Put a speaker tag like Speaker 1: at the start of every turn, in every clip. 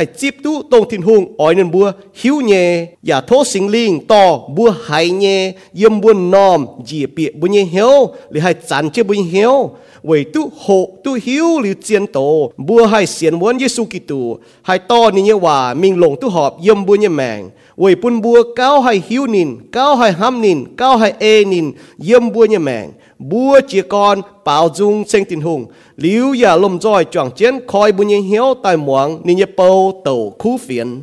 Speaker 1: hay chip tu tông thiên hùng ỏi nên bua hiếu nhẹ giả thố sinh linh, to bua hay nhẹ, yếm bua nòm, dì bịa bua nhẹ hiếu lì hay chán chế bua nhẹ hiếu vì tu hộ tu hiếu liu chiến tổ bua hai xiên muốn Giêsu Kitô hai to ni nhẹ hòa, mình lồng tu họp, yếm bua nhẹ mèng vì bùn bua cao hai hiếu nín, cao hai ham nín, cao hai e nín, yếm bua nhẹ mèng bua chia con bảo dung sinh tình hùng liu ya lom roi chọn chiến khoi bùa như hiếu tại muang ni như bầu tàu khu phiền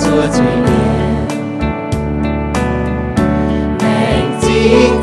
Speaker 2: tu tại chúa truy miền Mệnh chính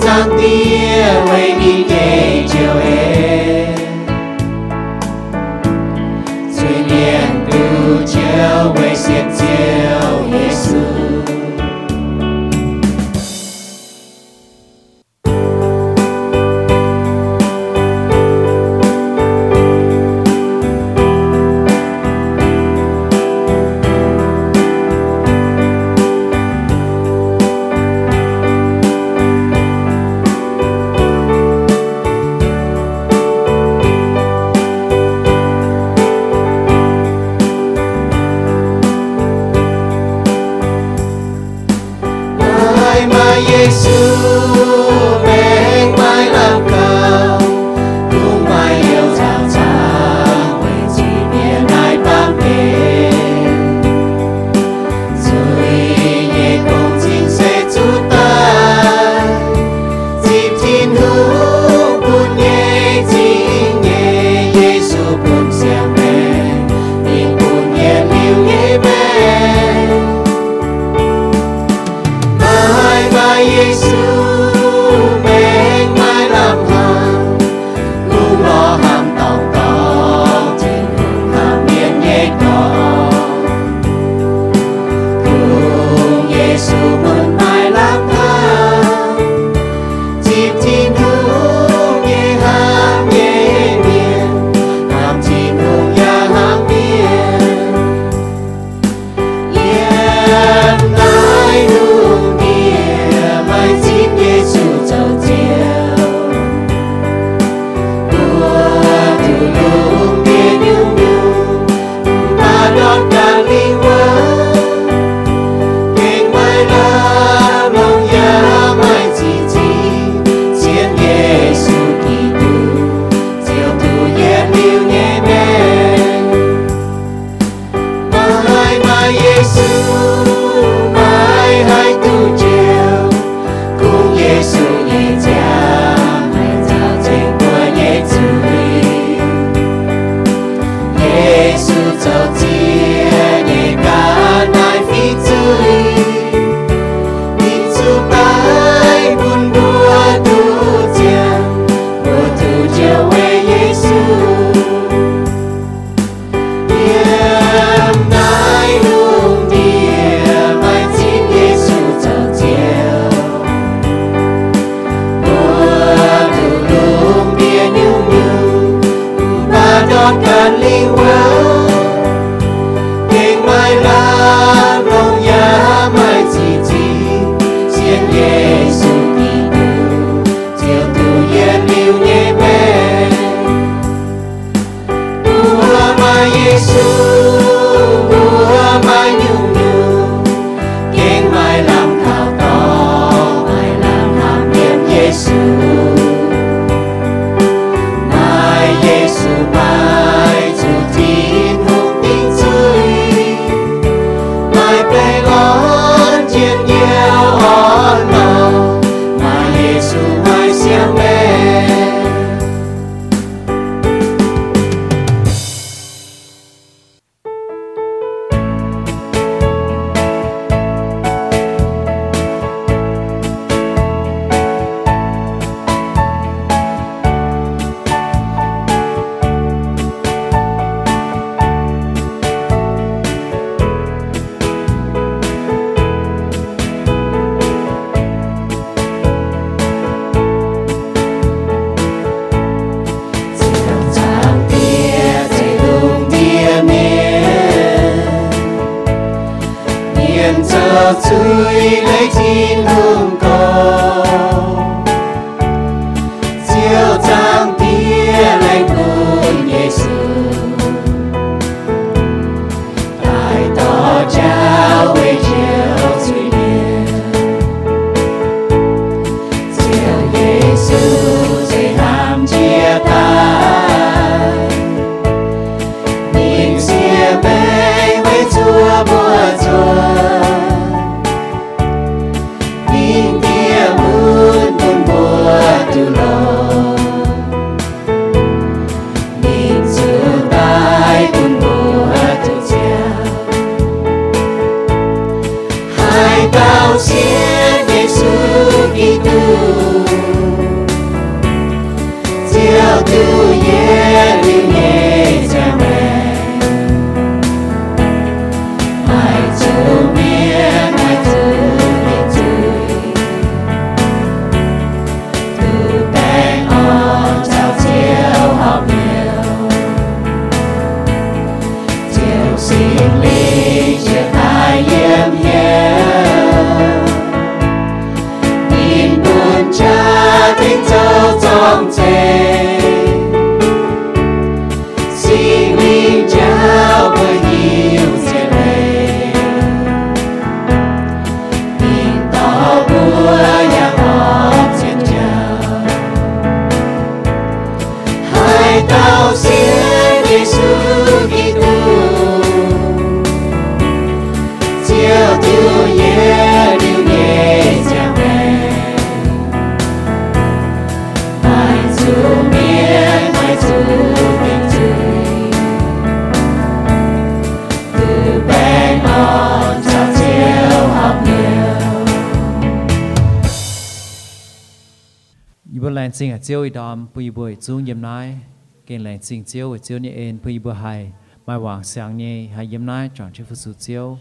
Speaker 3: chiêu y đom bùi bùi chú nhầm nái, kênh lệnh xin chiêu và chiêu nhị ên bùi bùi hài mai hoàng sáng nhị hài nhầm nái chọn chế phụ sự chiêu.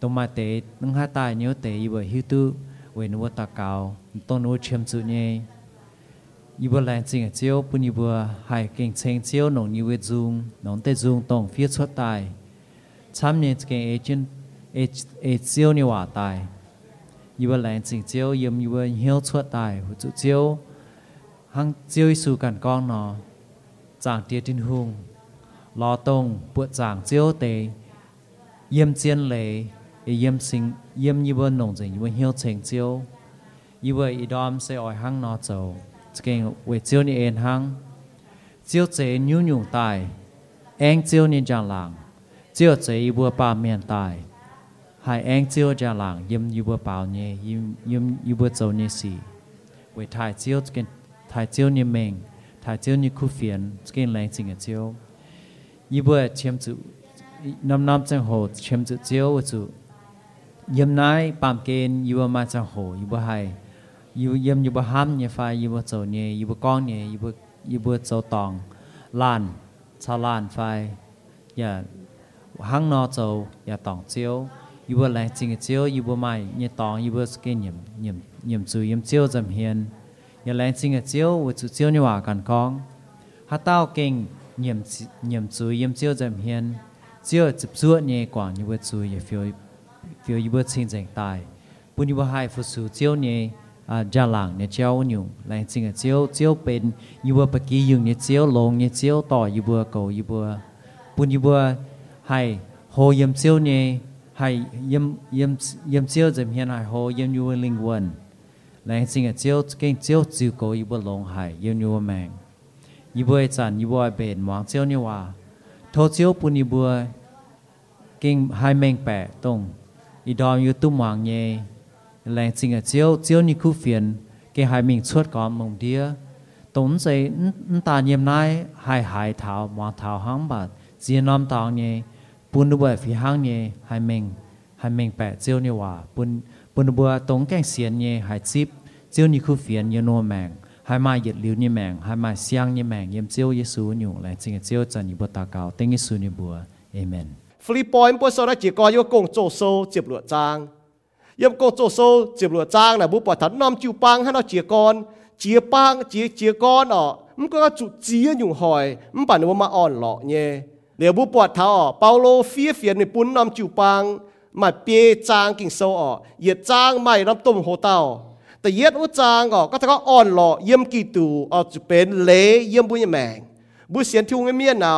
Speaker 3: Tông mai tế nâng hai tài nhớ tế y bùi hưu tư về nô tà cao tôn nô chiêm sự nhị y bùi lệnh xin chiêu bùi nhị bùi hài kênh chênh chiêu nông nhị vết dung nông tê dung tông phía xuất tài chăm nhị kênh ế chân ế chiêu nhị hòa tài y bùi lệnh xin chiêu yếm y bùi hiếu xuất tài hữu chiêu hăng chiêu su cản con nó. Giảng tiết tin hùng. Lo tông buộc giảng chiêu tế. Yếm chiến lệ yếm sinh yếm như bên nông dình như bên hiếu thành chiêu. Như vậy ý đom sẽ ỏi hăng nó chầu. Cái về chiêu ni en hăng chiêu chế nhu nhung tài. Anh chiêu ni chàng làng. Chiêu chế vừa ba miền tài. Hai anh chiêu chàng làng yếm như vừa bảo nhẹ yếm như vừa chầu nhẹ si, về thái chiêu cái thái chiếu như mình thái chiếu như khu phiền skin lên sinh ở chiếu. Như bữa chiếm chữ năm năm trong hồ chiếm chữ chiếu chữ yếm nái bám kên như bữa mai trong hồ như bữa hay như yếm như bữa ham như phai như bữa chầu như như bữa con như như bữa như bữa chầu tòng. Lan xa lan phai. Dạ, yeah hăng nó chầu yeah dạ tòng chiếu. Như bữa lên sinh ở chiếu như bữa mai như tòng như bữa skin nhầm nhầm nhầm chú, nhầm chiếu dầm hiền nhà lên sinh ở chiếu với chú chiếu như hòa cần con hát tao kinh nhiệm nhiệm chú yếm chiếu dầm hiền chiếu chụp suốt nhẹ quả như với chú yếm phiêu phiêu yếm bớt à, xin dành tài. Như yếm hai phụ sư chiếu nhẹ à già lang nhẹ chiếu nhung lên sinh ở chiếu chiếu bền như bớt bất kỳ dùng nhẹ chiếu lồng nhẹ chiếu tỏ như bớt cầu như bớt bún như bớt hai hồ yếm chiếu nhẹ hai yếm yếm yếm chiếu dầm hiền hai hồ yếm yếm linh quân 人生嘅照經照照顧一部龍海要你我命，一部賺一部變忙照你話，拖照半一部經海命白動，一段要都忙嘢，人生嘅照照你苦煩，經海命出講夢啲，董仔唔但厭奶海海頭忙頭行白，只諗當嘢，半一部飛行嘢海命海命白照你話，半半一部董經線嘢海接。chiếu như khu phiền như nô mạng hai mai yết liu như mạng hai mai xiang như mạng yếm chiếu Giêsu nhủ lại chính chiếu chân như bữa ta cao tên Giêsu như bữa amen.
Speaker 1: Philippines bữa sau đó chỉ có yêu cùng chỗ sâu chụp lụa trang yếm cùng chỗ sâu chụp lụa trang là bố bỏ thắn nom chiu băng, hay nó chỉ con? Chỉ băng, chỉ chỉ con à? ọ không có chủ chỉ nhung hỏi không bản nó mà on lọ nhé. Nếu bố bỏ tháo ọ Paulo phiền này bún nom chiu pang mà bê trang kinh sâu ọ yết trang mày nom tôm hồ tao แต่เย็ดอุจางก็ก็ถ้าก็อ่อนหล่อเยี่ยมกี่ตูเอาจะเป็นเละเยี่ยมบุญแมงบุเสียนทุ่งเมียนน่ะ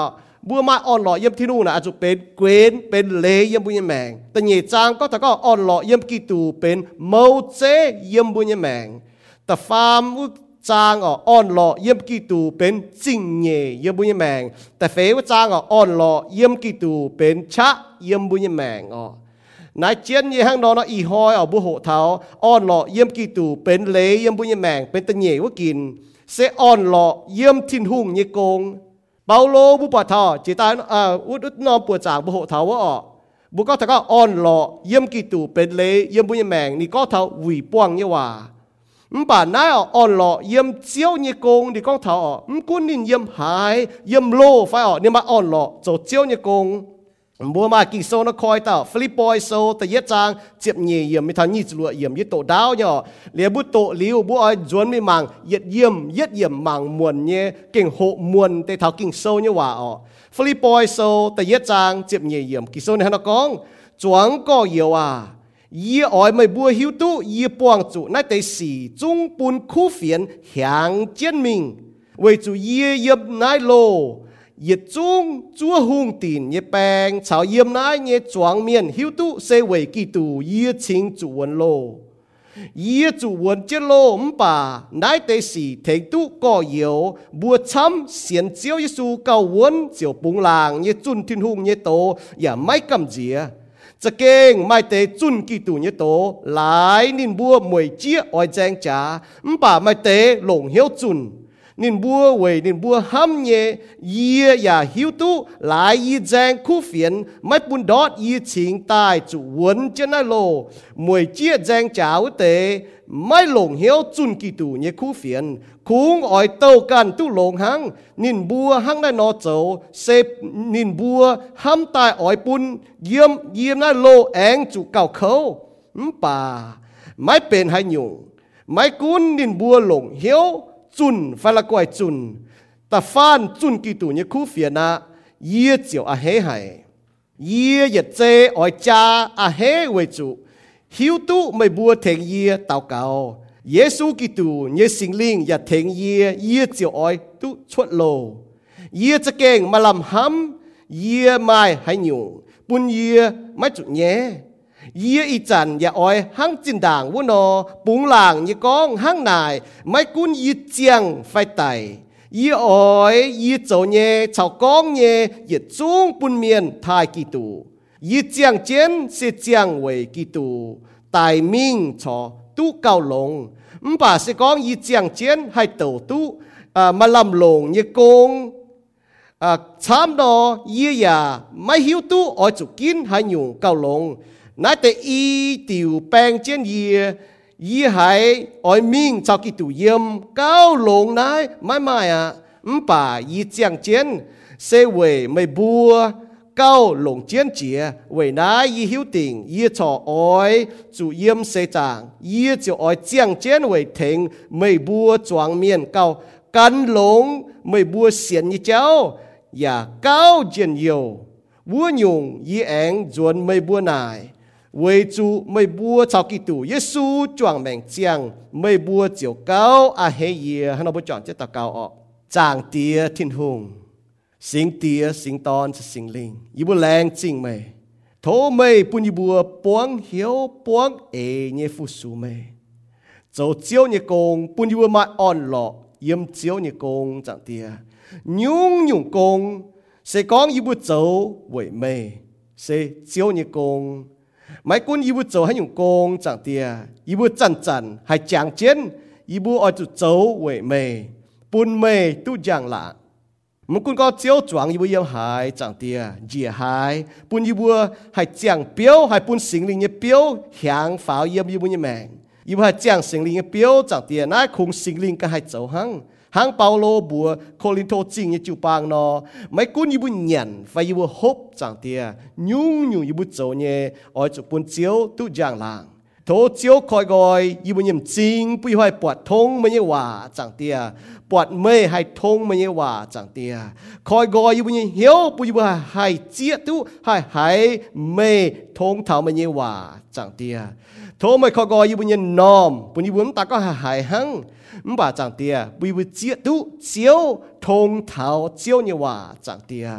Speaker 1: บัวมาอ่อนหล่อเยี่ยมที่นู่นน่ะอาจจะเป็นเกรนเป็นเละเยี่ยมบุญแมงแต่เหยจางก็ถ้าก็อ่อนหล่อเยี่ยมกี่ตูเป็นเมาเจเยี่ยมบุญแมงแต่ฟาร์มอุจางอ่อ่อนหล่อเยี่ยมกี่ตูเป็นจิงเย่เยี่ยมบุญแมงแต่เฟวจางอ่อ่อนหล่อเยี่ยมกี่ตูเป็นชะเยี่ยมบุญแมงอ่ นายเจียนยี่ห้างนอนอีหอยเอาบุหัวเท้าอ้อนหล่อเยี่ยมกี่ตู่เป็นเละเยี่ยมบุญยแมงเป็นตะเหยว่ากินเสอ้อนหล่อเยี่ยมทิ้นหุ่งยี่โกงเปาโลบุปผาจิตายอ่าอุดอุดนอนปวดจากบุหัวเท้าว่าออกบุก็ถ้าก็อ้อนหล่อเยี่ยมกี่ตู่เป็นเละเยี่ยมบุญยแมงนี่ก็เท้าหวีป้วงยี่ว่ามป่านน้าอ่อนหล่อเยี่ยมเจียวเยกงดีก้องเท้าอ่อมกุ้นนินเยี่ยมหายเยี่ยมโลไฟอ่อเนี่ยมาอ่อนหล่อโจเจียวเยกง บัวมากี่โซนคอยต่อฟิลิปปอยโซแต่ยจางเจ็บเยี่ยเยี่ยมไม่ทันยี่จลัวเยี่ยมยี่โตดาวเนี่ยเลียบุโตลิวบัวอ้อยจวนไม่มังเย็ดเยี่ยมเย็ดเยี่ยมมังมวนเนี่ยเก่งโหมวนแต่เท่ากิ่งโซเนี่ยว่าอ๋อฟิลิปปอยโซแต่ยจางเจ็บเยี่ยเยี่ยมกี่โซเนี่ยฮะนักกองจวงก็เยี่ยวอ่ะยี่อ้อยไม่บัวหิวตู้ยี่ปวงจุนั่นแต่สี่จุงปุนคู่เฟียนหางเจียนมิง为主ยี่เยี่ย ye chung chua hung tin ye bang chào yếm nai ye chuang miền hiu tu se wei ki tu chính chủ chu won lo ye chu won che lo mpa nai te si te tu ko bùa bua cham chiếu chiao yesu cao won chiao bùng lang ye chun thiên hùng ye tổ ya mai kam jia cha keng mai te chun ki tu ye to lai nin bua mui chia oi chang cha mpa mai te long hiu chun nên bua về nên bua ham nhẹ ye ya hiếu tu lại ye giang khu phiền mấy bún đót ye chính tài chủ quân chân ai lô. Mùi chia giang cháo tế mấy lồng hiếu chun kỳ tù nhé khu phiền cũng ỏi tàu càn tu lồng hăng nên bua hăng nai nó chấu. Xếp, nên bua ham tài ỏi bún yếm yếm nai lô én chủ cào khấu. Bà mấy bền hay nhung mấy cuốn nên bua lồng hiếu chun phải là quay chun. Ta phan chun kỳ tù như khu phía na yê chiều à hế hải yê yết chê ỏi cha à hế quê chủ hiếu tu mày bùa thèn yê tao cao yê su kỳ tù như sinh linh yà thèn yê yê chiều ỏi tu chuột lồ yê chê kèng mà làm hâm, yê mai hay nhủ bùn yê mai chủ nhé ยี่ยเต่าเก่าเยซูกี่ตัวเนี่ยสิงลิงอย่าเทงเยี่ยเยี่ยเจียวออยตุชวดโลเยี่ยจะเก่งมาลำห้ำเยี่ยไม่ให้หยุ่งปุ่นเยี่ยไม่จุดแย่เยี่ยอีจันอย่าอ้อยหั่งจินด่างวุนอปุงหลางยี่ก้องหั่งนายไม่กุนยี่เจียงไฟไตยี่อ้อยยี่โจเย่ชาวก้องเย่ยี่จุงปุนเมียนทายกีตูยี่เจียงเจนเสียเจียงเวกีตูตายมิงชอตู้เก่าลงมป่าสิก้องยี่เจียงเจนให้เต่าตู้อ่ามาลำลงยี่กงอ่าชามดอยี่ยาไม่หิวตู้อ้อยจุกินให้หยุ่งเก่าลง nãy tế y tiểu bang trên gì y hải ỏi minh cho kỳ tủ yếm. Cao lồng nãy mãi mãi à ừm, bà y chàng chiến, xe về mày bùa cao lồng chiến chìa về nãy y hiếu tình, y cho ỏi chủ yếm xe chàng, y cho ỏi chàng chiến về thịnh mày bùa choáng miền cao, cắn lồng mày bùa xiên như cháu. Và cao chiến nhiều bùa nhung, y ảnh chuẩn mày bùa nài. 为主每波操基督,耶稣壮名将,每波九高,啊黑夜 hắn nó bôi chọn chết tao cao ọ chàng thiên hùng sinh tía sinh ton sinh linh y bu lang chinh mày thố mày bun y bùa buông hiếu buông ê nhé phu su mày dầu chiếu nhé công bun y bùa mãi on lọ yếm chiếu nhé công chàng tía nhung nhung công sẽ có y bu dầu vậy mày sẽ chiếu nhé công mấy quân ibu châu hay nhung công chẳng tia ibu chăn chăn hay chàng chiến ibu ở tụ châu huệ mê bùn mê, tu giang lạ. Mấy quân có chiếu choáng ibu yếm hại chẳng tia dìa hại bùn ibu hay chàng biểu hay bùn sinh linh như biểu hàng pháo yếm ibu như mèn. Ibu hay chàng sinh linh như biểu chẳng tia nãy khung sinh linh cả hai châu hăng hàng Paulo lô bùa cô linh thô chinh như chịu bang nó. Mấy cún như bu nhận và như bu hốp chẳng tia nhung nhung như bu chỗ nhé ở chỗ buôn chiếu tu giang lang, thô chiếu coi gọi như bu nhầm chinh bùi hoài bọt thông mấy như hòa chẳng tia bọt mê hai thông mấy như hòa chẳng tia coi gọi như bu nhầm hiếu bùi bu hai chia tu hay hay mê thông thảo mấy như hòa chẳng tia thô mấy coi gọi như bu nhầm nòm bùi như bu ta có hai hăng. bà chẳng tia bùi bùi chia tu chiếu thông thảo chiếu như hòa chẳng tia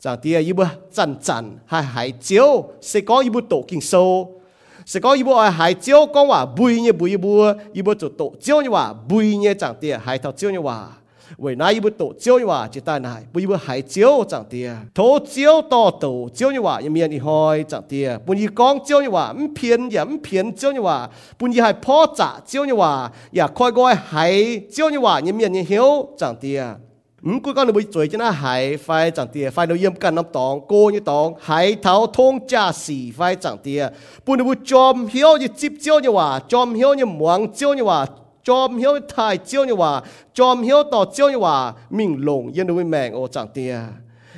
Speaker 1: chẳng tia yêu bùi chẳng chẳng hay hay chiếu sẽ có yêu bùi tổ kinh sâu 是讲伊要海椒讲话背呢背背，伊要做豆椒呢话背呢长啲，海头椒呢话。 为那伊要豆椒呢话，就带来不伊要海椒长啲，头椒到豆椒呢话，一面你开长啲，不伊讲椒呢话，唔偏也唔偏椒呢话，不伊系破炸椒呢话，也开个海椒呢话，一面你晓长啲。唔估讲你会做只那海快长啲，快到阴间咁当，过你当海头通揸时快长啲，半你会 jom 晓你接招你话，jom 晓你望招你话 จอมเหี้ยวถ่ายเจียวนี่ว่าจอมเหี้ยวต่อเจียวนี่ว่ามิ่งหลงเย็นด้วยแมงโอจังเตีย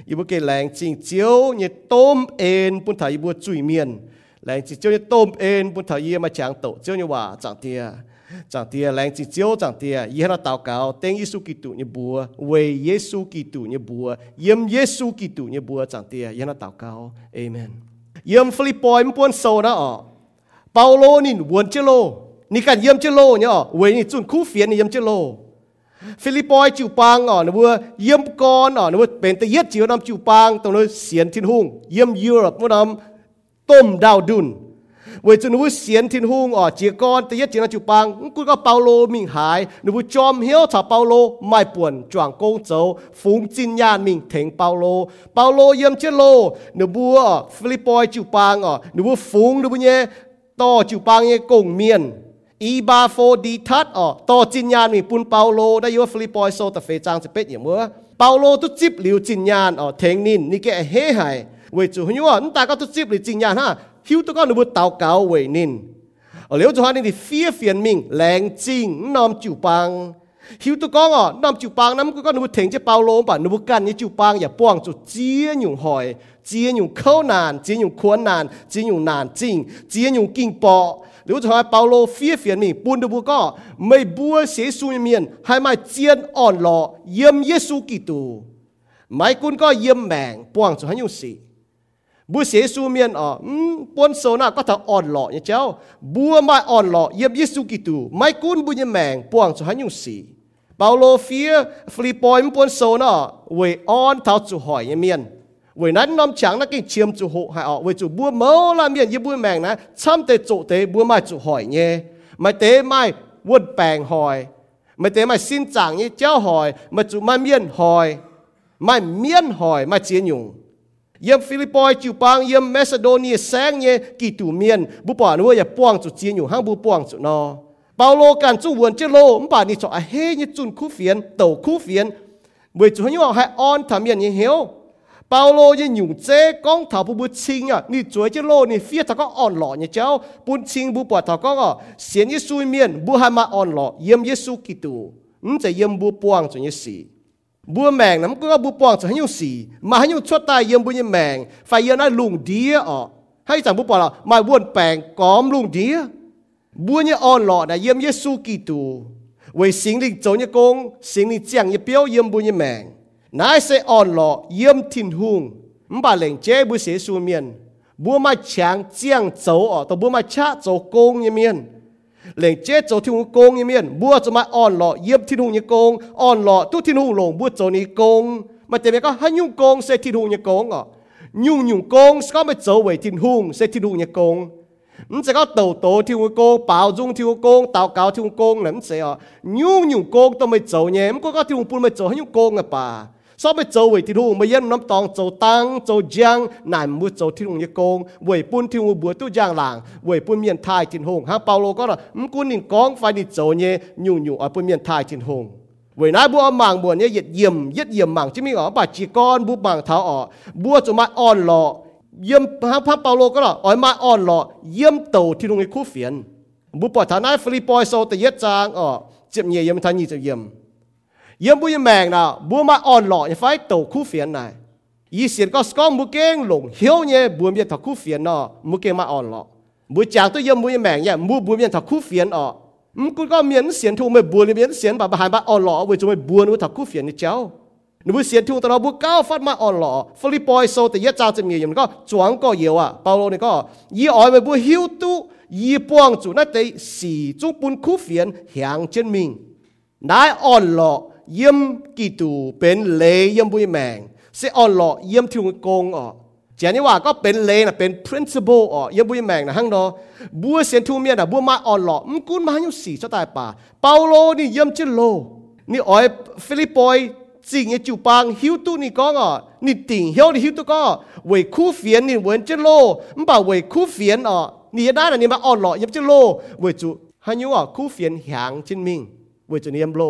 Speaker 1: อีบุเกแรงจริงเจียวเนี่ยต้มเอ็นปุ่นถ่ายบัวจุยเมียนแรงจริงเจียวเนี่ยต้มเอ็นปุ่นถ่ายเยี่ยมาจางโตเจียวนี่ว่าจังเตียจังเตียแรงจิเจียวจังเตียยี่ห้อตาวเกาเต็งเยซูกิตุเนี่ยบัวเวเยซูกิตุเนี่ยบัวเยี่ยมเยซูกิตุเนี่ยบัวจังเตียยี่ห้อตาวเกาเอเมนเยี่ยมฟิลิปปอยมันปวนโซนะอ๋อเปาโลนี่วนเจโล นี่การเยี่ยมเจโลเนี่ยอ๋อเวนี่จุนคู่เฟียนนี่เยี่ยมเจโลฟิลิปปอยจิวปังอ๋อนะว่าเยี่ยมกอนอ๋อนะว่าเป็นตะเยียดจิวนำจิวปังตรงนั้เสียนทินหุงเยี่ยมยุโรปว่านำต้มดาวดุนเวจุนวุเสียนทินหุงอ๋อจียกอนตะเยียดจิวนำจิวปังกูก็เปาโลมิงหายนวุจอมเฮียวถ้าเปาโลไม่ป่วนจวงโกงเจ้าฝูงจินญาณมิงเถงเปาโลเปาโลเยี่ยมเจโลนบัวฟิลิปปอยจิวปางอ๋อนวุฝูงนวุเนี่ยต่อจิวปังเนี่ยกงเมียน อีบาโฟดีทัดอ๋อต่อจินยานมีปุนเปาโลได้ยัวฟิลิปปอยโซตเฟจางจะเป็ดอย่างเมื่อเปาโลตุจิบหลิวจินยานอ๋อเทงนินนี่แกเฮหายเวจูหัวนั่นตาก็ตุจิบหลิวจินยานฮะฮิวตุวก็นุบุตเตาเก่าเวนินอ๋อเหลียวจูฮานี่ดิเฟียเฟียนมิงแรงจริงนอมจิวปังฮิวตุกองอะนำจูปังน้ำก็นุบเถงจะเปาโลป่ะนุบกันยี่จูปังอย่าป้วงจุเจียยหยุ่งหอยเจียยหยุ่งเข้านานเจียยหยุ่งควนนานเจียยหยุ่งนานจริงเจียยหยุ่งกิ่งปอ nhung kinh bọ nếu cho hai bao lô phía phiền mình buôn được có mấy bua xế suy miền hai mai chiên on lọ yếm Giêsu Kitô mấy quân có yếm mèng buông cho hai nhung sĩ บัวเสียสูเมียนอ๋อปนโซน่าก็ถ้าอ่อนหล่อเนี่ยเจ้าบัวไม่อ่อนหล่อเยี่ยมยิสุกิตูไม่กุนบุญยแมงปวงสุหันยุสีเปาโลเฟียฟลิปปอยมปนโซน่าเวอ่อนเท้าจุหอยเมียน เวนั้นน้ำฉังนักกินเชียมจุหให้ออกเวจุบัวเมาละเมียนยี่บัวแมงนะช้ำเตจุเตบัวไม่จุหอยเนี่ยไม่เตไม่วนแปลงหอยไม่เตไม่สิ้นจางเนี่ยเจ้าหอยไม่จุไม่เมียนหอยไม่เมียนหอยไม่เจียนยุง yếm Philippoi chịu bang yếm Macedonia sáng nhé kỳ tù miền bu bỏ nữa ya buông chủ chiến nhiều hang bu buông chủ nó Paulo cần chủ buồn chứ lô bà ni cho à hê như chun khu phiền tàu khu phiền bởi chủ như hay on thảm miền như hiếu Paulo như nhung chế con thảo bu bu chinh à ni chuối chứ lô ni phía thảo có on lọ như cháu? Bún chinh bu bỏ thảo có à xiên như suy miền bu hai mà on lọ, yếm Giêsu kỳ tù không chỉ yếm bu buông cho như xì. Bùa mèng nắm có bu bong cho hay nhung xì. Mà hay nhung chốt tai yếm bùa như mèng phải yếm nó lùng đĩa ở. Hay chẳng bu bỏ là mà buồn bèng cóm lùng đĩa. Bu như on lọ đã yếm Giêsu Kitô. Vì sinh linh chỗ như công sinh linh chẳng như biểu yếm bu như mèng nãy sẽ on lọ yếm thiên hùng mà lệnh chế bùa sẽ su miền bùa mà chẳng chẳng chỗ ở tàu bùa mà chát chỗ công như miền 连接做天公一面，不做嘛按落业天空一公，按落都天空龙不做你公，嘛这边个很用公是天空一公啊，用用公是咁咪做为天空是天空一公。唔只个道道天空公，包中天空公，道教天空公，咁写啊，用用公都未做呢，咁嗰个天空半咪做很用公啊吧。 Sao bây giờ về thì thu mà yên nắm tòng châu tăng châu giang nài mua châu thiên hùng như công về bún thiên hùng bữa tu giang làng về bún miền thái thiên hùng ha Paulo có là 唔 quân nín con phải đi châu nhé nhung nhung ở bún miền thái thiên hùng về nãy bữa mảng bữa nhé yết yếm yết yếm mảng chứ mình ở bà chỉ con bữa mảng tháo ở bữa cho mai on lọ yếm ha ha Paulo có là ở mai on lọ yếm tàu thiên hùng cái khu phiền bữa bỏ thằng này Philippines sau tự yết trang ở chậm nhẹ yếm thằng nhị chậm yếm yếm bùi mèng nào, bùa mà on lọ như phải tàu khu phiền này. Ý xiên có có mù keng lủng hiếu nhé bùa miệt thật khu phiền nọ, mù keng mà on lọ. Bùa chàng tôi yếm bùi mèng nhé mua bùa miệt thật khu phiền ọ mù cũng có miễn xiên thu mày bùa, miễn xiên bà bà hai bà on lọ bùi chúng mày bùa nó thật khu phiền như cháu. Nếu bùi xiên thu tao nó bùa phát mà on lọ. Philippines sau thì yết chào chim nhiều có chuang có nhiều à. Paulo này có, ý ỏi mày bùa hiếu tu, ý buông chủ nát tây, xì chú bùn khu phiền hàng trên mình. Nái on lọ yếm kỳ tù bên lệ yếm buổi mèng sẽ on lọ yếm thiếu công ọ เจนี่ว่าก็เป็นเลนะเป็น principle อ๋อยังบุยแมงนะฮังดอบัวเสียนทูเมียนะบัวมาอ่อนหล่อมกุนมาอยู่สี่เจ้าตายป่าเปาโลนี่เยี่ยมจิโลนี่อ๋อยฟิลิปปอยจริงไอจูปังฮิวตุนี่ก็อะนี่ติ่งเฮียวนี่ฮิวตุก็เวยคู่เฟียนนี่เวนจิโลมบ่าเวยคู่เฟียนอ๋อนี่ได้นะนี่มาอ่อนหล่อยังจิโลเวยจูฮันยูอะคู่เฟียนหางจินมิงเวยจูนี่ยมโล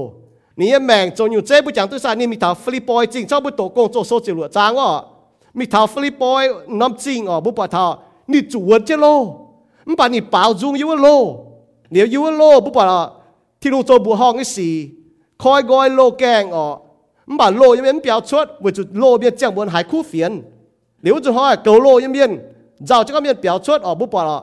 Speaker 1: นี่ยแมงจงอยู่เจ้บุจังตุสานี่มีทาฟิลิปปอยจริงเจ้าบุโตกงโจโซจิหลัวจางอ่ะ mi thảo Philippi năm chính ở bố bà thảo ni chủ vật chứ lô mà bà ni bảo dung yêu lô nếu yêu lô bố bà thì lúc cho bố hong cái gì khói gói lô kèng ở mà bà lô ยัง表出为主lô 边降文还酷phiền nếu cho hỏi cầu lô ยัง边 giàu cho các bên biểu xuất ở bố bà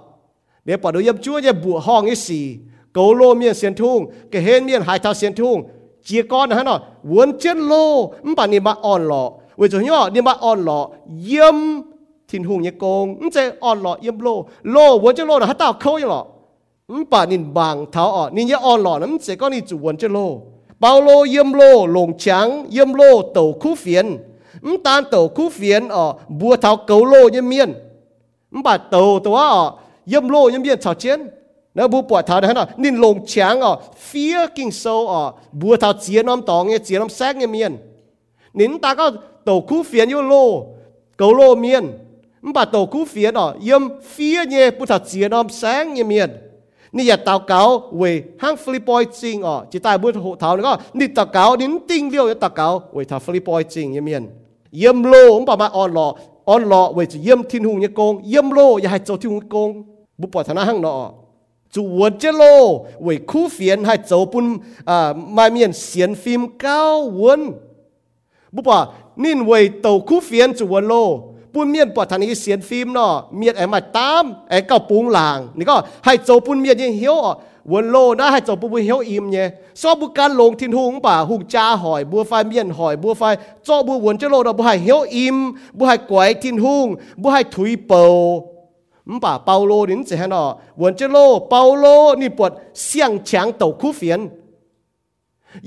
Speaker 1: nếu bà đối yếm chúa như bùa hong cái gì cầu lô miền xiên thung cái hên miền hai thao xiên thung chia con hả nó muốn chết lô mà bà ni mà on lọ 为咗因为你把安乐阴天空一公，唔即安乐阴路路，我只路那喺度扣一 chia con hả nó muốn chết lô bà niệm bà on lọ. Với chỗ nhỏ niệm bà on lọ, yếm thiên hùng nhé công ứng chế on lọ, yếm lô. Lô muốn chết lô là hát tao? Khâu lọ. Ứng bà niệm bằng tháo ọ niệm nhé on lọ nắm chế con đi chủ muốn chết lô. Bao lô yếm lô lồng trắng yếm lô, tàu khu phiền ứng tan tàu khu phiền ọ bùa tháo cấu lô như miên. Bà tàu tàu ọ yếm lô như miên, chào chiến nó bu bỏ thảo đó nó nín lồng cháng ở phía kinh sâu à. ở bu thảo chia nom tòng nghe chia nom xác nghe miền nín ta có tổ khu phiến như lô, cầu lô miền bà tổ khu phiến ở yếm phía nghe bu thảo chia nom sáng nghe miền nị giờ tàu cáo về hang Philippines chính ở chỉ tại bu thảo nó nị tàu cáo, nín tinh liêu tàu cáo về thảo Philippines chính nghe miền yếm lô, ông bà mà on lọ on lọ về chỉ yếm thiên hùng như công yếm lô giờ hai châu thiên hùng công bu bỏ thảo nó hang nọ. Chủ quân chế lô về khu phiền hai châu bún à mai miền xiên phim cao quân bút bỏ นินเวยโตคู่เฟียนจุวนโลปุ้นเมียนปอดทานี้เสียนฟิล์มเนาะเมียนแอมาตามไอ้เก้าปุงหลางนี่ก็ให้โจปุ้นเมียนยังเหี้ยววนโลนะให้โจปุ้นเหี้ยวอิ่มเนี่ยซอบุการลงทิ้นหุงป่าหุงจ้าหอยบัวไฟเมียนหอยบัวไฟโจบัววนเจโลเราบัวให้เหี้ยวอิ่มบัวให้กวยทิ้นหุงบัวให้ถุยเปา มป่าเปาโลนี่จะให้เนาะวนเจโลเปาโลนี่ปวดเสียงแข็งโตคู่เฟียน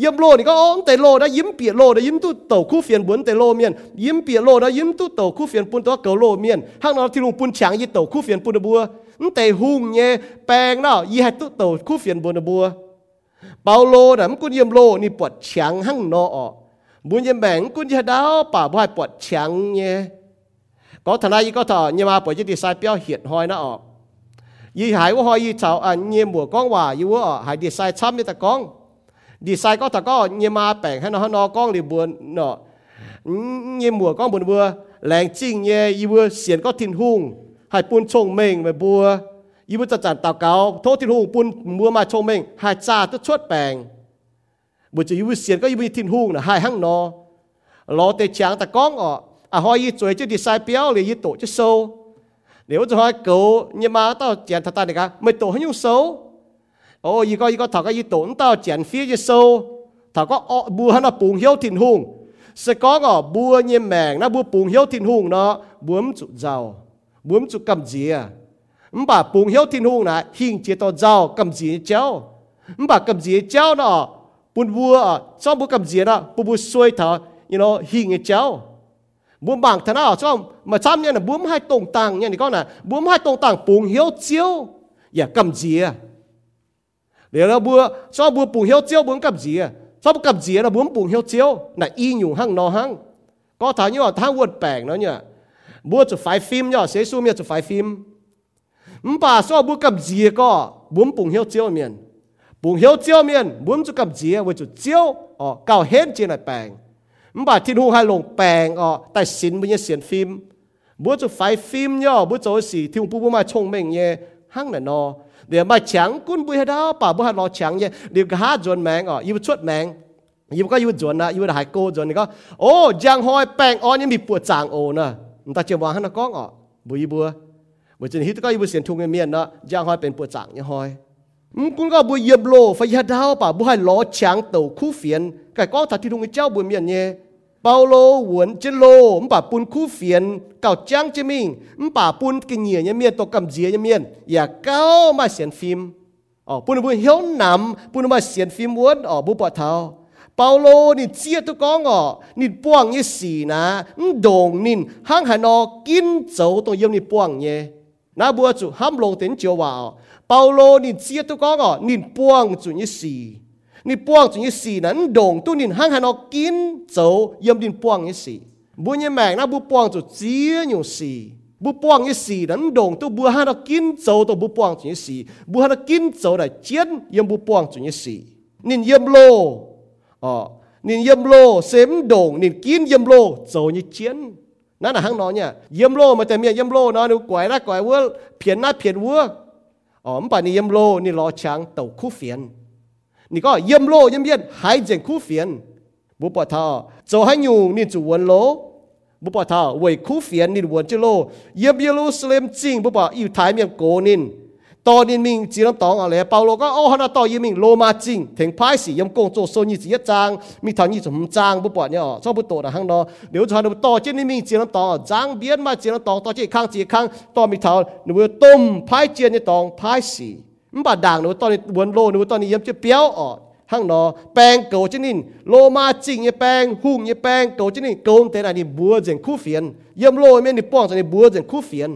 Speaker 1: ยิมโลนี่ก็อ๋อแต่โลได้ยิ้มเปียโลได้ยิ้มตู้เต่าคู่เฟียนบนแต่โลเมียนยิ้มเปียโลได้ยิ้มตู้เต่าคู่เฟียนปุ่นตัวเกาโลเมียนห้างนอที่ลุงปุ่นฉางยี่เต่าคู่เฟียนปุ่นบัวแต่หุงเย่แปลงเนาะยี่ให้ตู้เต่าคู่เฟียนบนบัวเปาโลน่ะมันกุนยิมโลนี่ปวดฉางห้างนออบุญยิมแบ่งกุนยาดาวป่าบ่ให้ปวดฉางเย่ก็ทนายก็ต่อยี่มาปวดยี่ดีไซน์เปียวเหียดหอยนะออกยี่หายว่าหอยยี่เฉงว่ายี่ว่าหายดีไซน์ช้ำยี่ตะก้องดีไซน์ก็ถ้าก็เง ให้นอฮนอกล้องหรือบัวเนาะเยี่ยมัวกล้องบนบัวแรงจริงเยี่ยยีบัวเสียนก็ทิ้นหุ่งให้ปุ่นชงเม่งไปบัวยีบัวจะจัดตาเกาโทษทิ้นหุ่งปุ่นบัวมาชงเม่งให้จ่าจะชดแปล à họ ý tuổi chứ đi sai béo thì ý tổ chứ sâu. Nếu cho họ cầu nhưng mà tao chèn thật ta này cả, mày tổ không sâu. Ô ý có ý có thảo cái ý tổ tao chèn phía chứ sâu. Thảo có bùa hắn là bùng hiếu thìn hùng sẽ có ngỏ bùa như mèng nó bùa bùng hiếu thìn hùng nó bướm trụ giàu bướm trụ cầm gì à bà bùng hiếu thìn hùng này hình chế to giàu cầm gì chéo. Bà cầm gì chéo nó bùn bùa cho bùa cầm gì đó bùa bùa xuôi thảo you know hình chéo buông bảng thế nào cho mà chăm nhé là buông hai tông tàng nhé thì con là buông hai tông tàng bùng hiếu chiếu. Và cầm gì à? Để là bùa cho bùa bùng hiếu chiếu buông cầm gì à? Cho bùa cầm gì là buông bùng hiếu chiếu? Là y nhủ hăng nó hăng. Có thằng như là thằng vượt bảng nó nhỉ? Bùa chụp phải phim nhở sẽ su miệt chụp phải phim. Bà, cho bùa cầm gì à, có? Buông bùng hiếu chiếu miền. Bùng hiếu chiếu miền buông chụp cầm gì à? Vừa chụp chiếu. Ờ cao hết trên lại bảng bà thiên hu hai lồng bèng ở tại xin bây giờ xiển phim bố cho phải phim nhở bố cho xì thiên bố bố mà chồng mình nhé hăng là nó để mà chẳng cún bùi hết đó bà bố hát nó chẳng nhé điều cả hát dồn mèng ở yêu chuột mèng yêu có yêu dồn à yêu là hai cô dồn có ô giang hoi bèng ở nhưng bị bùa chàng ồ nè người ta chưa bỏ hắn nó có ngọ bùi bùa bùi chân hít có yêu xiển thung miền đó giang hoi bèng bùa chàng như hoi มึงก็บุยเยียบโลไฟยาดาวป่ะบุให้ล้อช้างเต่าคู่เฟียนไก่ก็ถัดที่ตรงเจ้าบุญเมียนเนี่ย Paulo Huấn chế lô bà bún khu phiền cào trang chế mình. Bà bún kinh nhỉ nhé miền tổ cầm dìa nhé miền. Và cao mà xem phim. Ở bún bún hiếu nằm bún mà xem phim muốn ở ờ, bún bỏ thao. Paulo ni chia tu có ngọ ni buông như xì na đồng ni hang hà nó kín dấu tổ yếm ni buông nhé. Na bùa chủ ham lông tên chiều vào ờ. Paulo ni chia tu có ngọ ni buông chủ như xì nhìn buông chủ như xì nắn đồng tu nhìn hang hà nó kín dấu yếm nhìn buông như xì bu như mẹ na bu buông chủ chia nhiều xì bu buông như xì nắn đồng tu bu hà nó kín dấu tu bu buông chủ như xì bu hà nó kín dấu là chiến yếm bu buông chủ như xì nhìn yếm lô ờ nhìn yếm lô xem đồng nhìn kín yếm lô dấu như chiến นั่นน่ะห้างนอนเนี่ยเยี่ยมโลมาแต่เมียเยี่ยมโลเนาะนูกวยละกวยวัวเพียนหน้าเพียนวัวอ๋อมป่านนี้เยี่ยมโลนี่รอช้างเต่าคู่เฟียน 你个淹落淹淹海景苦烦，不把它做海牛你就稳咯，不把它为苦烦你稳着咯，淹淹路斯林进不把有台面过呢。ตอนนี้มิงจีนตองอะไรเปาโลก็โอ้ฮานาต่อยิมิงโลมาจริงถึงพายสียมกงโจโซนีจีจางมีทางนี้สมจางบุปผาเนี่ยชอบุตรนะฮังนอเดี๋ยวชาวต่อเจนนี่มีงจีนตองจางเบียนมาจีนตองต่อเจข้างจีข้างต่อมีทางหนูต้มพายเจียนตองพายสี บาด่างหนูตอนนี้วนโลหนูตอนนี้ยำจะเปียวออกห้างเนาะแปงเก่าเจนินโลมาจริงเนี่ยแปงหุ่งเนี่ยแปงเก่าเจนินเก่าแต่ไหนนี่บัวเจงคู่เฟียนยำโลไม่นี่ป้องจะนี่บัวเจงคู่เฟียน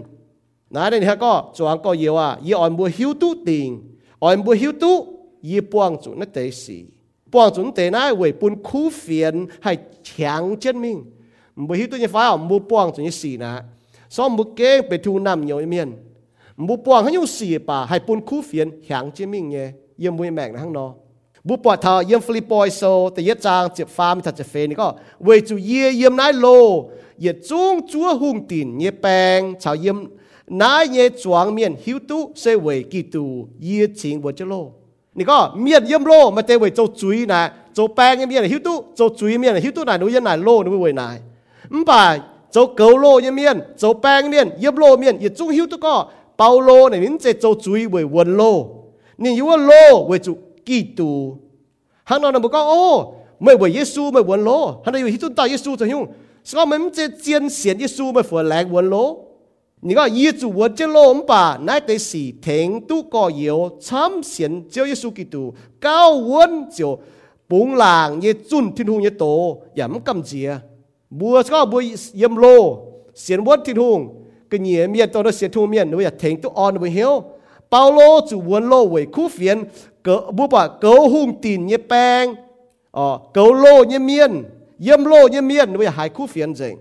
Speaker 1: nãy đây có chuang có nhiều à y on bùa hiu tu tình on bùa hiu tu y buông chủ nó tế sĩ buông chủ tế nãy về bún khu phiền hay chẳng chân mình bùa hiu tu như phải không bùa buông chủ như sĩ nè so bùa kế bị thu nằm nhiều miền bùa buông hay như sĩ bà hay bún khu phiền chẳng chân mình nhé yếm bùa mẹ nó hăng nó บุป บุปวงเขาอยู่สี่ป่าให้ปุ่นคู่เฟียนแหางเจมิงเงยเยี่ยมมวยแมกนะทั้งนอบุปวดเธอเยี่ยมฟลิปอยโซแต่เยจางเจ็บฟาร์มถัดจะเฟนนี่ก็เวจูเยี่ยเยี่ยมนายโลเยี่ยจุ้งจัวหุงตินเยี่ยแปงชาวเยี่ยมนายเยี่ยจวงเมียนฮิวตุเซเวกีตูเยี่ยชิงบัวเจโลนี่ก็เมียนเยี่ยมโลมาเตเวเจ้าจุยนะเจ้าแปงเมียนฮิวตุเจ้าจุยเมียนฮิวตุนายหนูยันนายโลนูเวนายมบ่ายเจ้าเกลโลเยี่ยมเมียนเจ้าแปงเมียนเยี่ยมโลเมียนเยียจุ้งหิวตุก็ bao lô này nín chế châu chuối về quần lô nín yếu lô về chủ kỳ tu hắn nói là một câu ô mới về Giêsu mới quần lô hắn nói hiếu tu ta Giêsu cho nhung sao mình chế chiến xiển Giêsu mới phở lẹng quần lô 你个业主我这罗唔把那得是停都个有参显就耶稣基督高温就本lang ye chun thiên hùng ye tổ yam cầm chia bùa có bùa yếm lô xiên vốn thiên hùng cái nhẹ miền tôi nó sẽ thu miền nó giờ thèn tôi on với bao Paulo chủ muốn lô với khu phiền cỡ bố bà cỡ hung tin như bang ờ cỡ lô như miền yếm lô như miền nó giờ hai khu phiền gì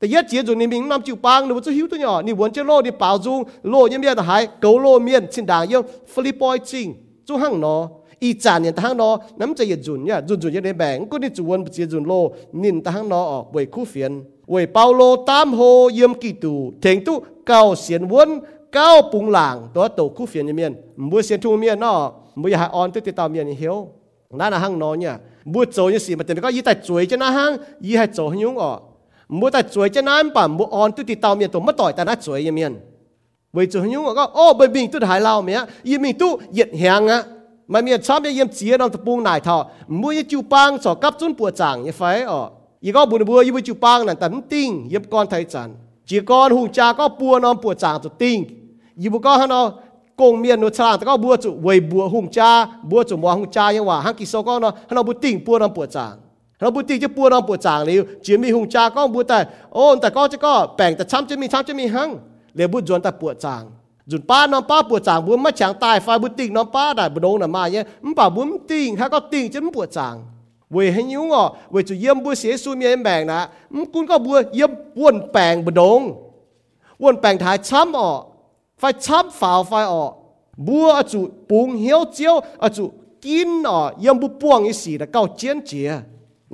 Speaker 1: แต่ยัดเจียจุนี่มิงน้ำจิวปังนูจะหิวตัวหน่อนี่วนเจโลนี่เปล่าจุงโลยังเมียแต่หายเกาโลเมียนสินด่างเยี่ยมฟิลิปปอยจริงจุหังเนาะ อีจานเนี่ยตาหั่งเนาะน้ำใจยัดจุนเนี่ยจุนจุนยังได้แบ่งก็นี่จุวันเจียจุนโลนินตาหั่งเนาะออกเวยคู่เฟียนเวยเปาโลตามโฮเยี่ยมกี่ตูเถงตุเก้าเสียนวนเก้าปุงหลังตัวโตคู่เฟียนยังเมียนมือเสียนทูเมียนเนาะมือหายออนตัวติดตามเมียนเหียวนั่นน่ะหั่งเนาะเนี่ยมือโจยังสิมันแต่ก็ยี่แต่จุยจะนะหั่งยี่ให้โจยุ่งออก mua ta chuối cho nám bà mua on tu ti tao miền tổ mất tỏi ta đã chuối như miền vì chủ nhung có ô bởi mình tu hải lao mẹ y mình tu nhiệt hàng á mà miền chăm yếm chia nó tập buông nải thọ mua y chiu bang มันมีช้ำมับเยี่ยมเจียนองตะปูงนายเท่ามุยจูปังสอกับจุนปวดจังยังไฟอ๋อยี่ก็บุญบัวยี่บุจูปังนั่นแต่มันติ้งเยี่ยมก้อนไทยจันจีก้อนหูจาก็ปัวนอนปวดจังตัวติ้งยี่บุก็ฮะเนอะกงเมียนนวดฉลางแต่ก็บัวจุเวยบัวหุงจ้าบัวจุมัวหุงจ้ายังว่าฮังกิโซก็เนาะฮะเนอบุติ้งปัวนอนปวดจังเรอบุติงจะปัวนอนปวดจังเลยจีมีหุงจาก็บัวแต่โอ้แต่ก็จะก็แป่งแต่ช้ำจะมีช้ำจะมีหังเลยบุจวนแต่ปวดจาง จุนป้าน้องป้าปวดจางบุญมาฉางตายไฟบุตรีน้องป้าได้บุดงน่ะมาเนี่ยมันป่าบุญติงฮะก็ติงจนปวดจางเวให้ยุ่งอะเวจะเยี่ยมบัวเสียสูมีแบ่งนะมันคุณก็บัวเยี่ยมวนแปลงบุดงวนแปลงถ่ายช้ำอะไฟช้ำฝ่าไฟอะบัวอจุปุงเหี้ยวเจียวอจุกินอะเยี่ยมบุปวงอีสีแต่เก้าเจียนเจีย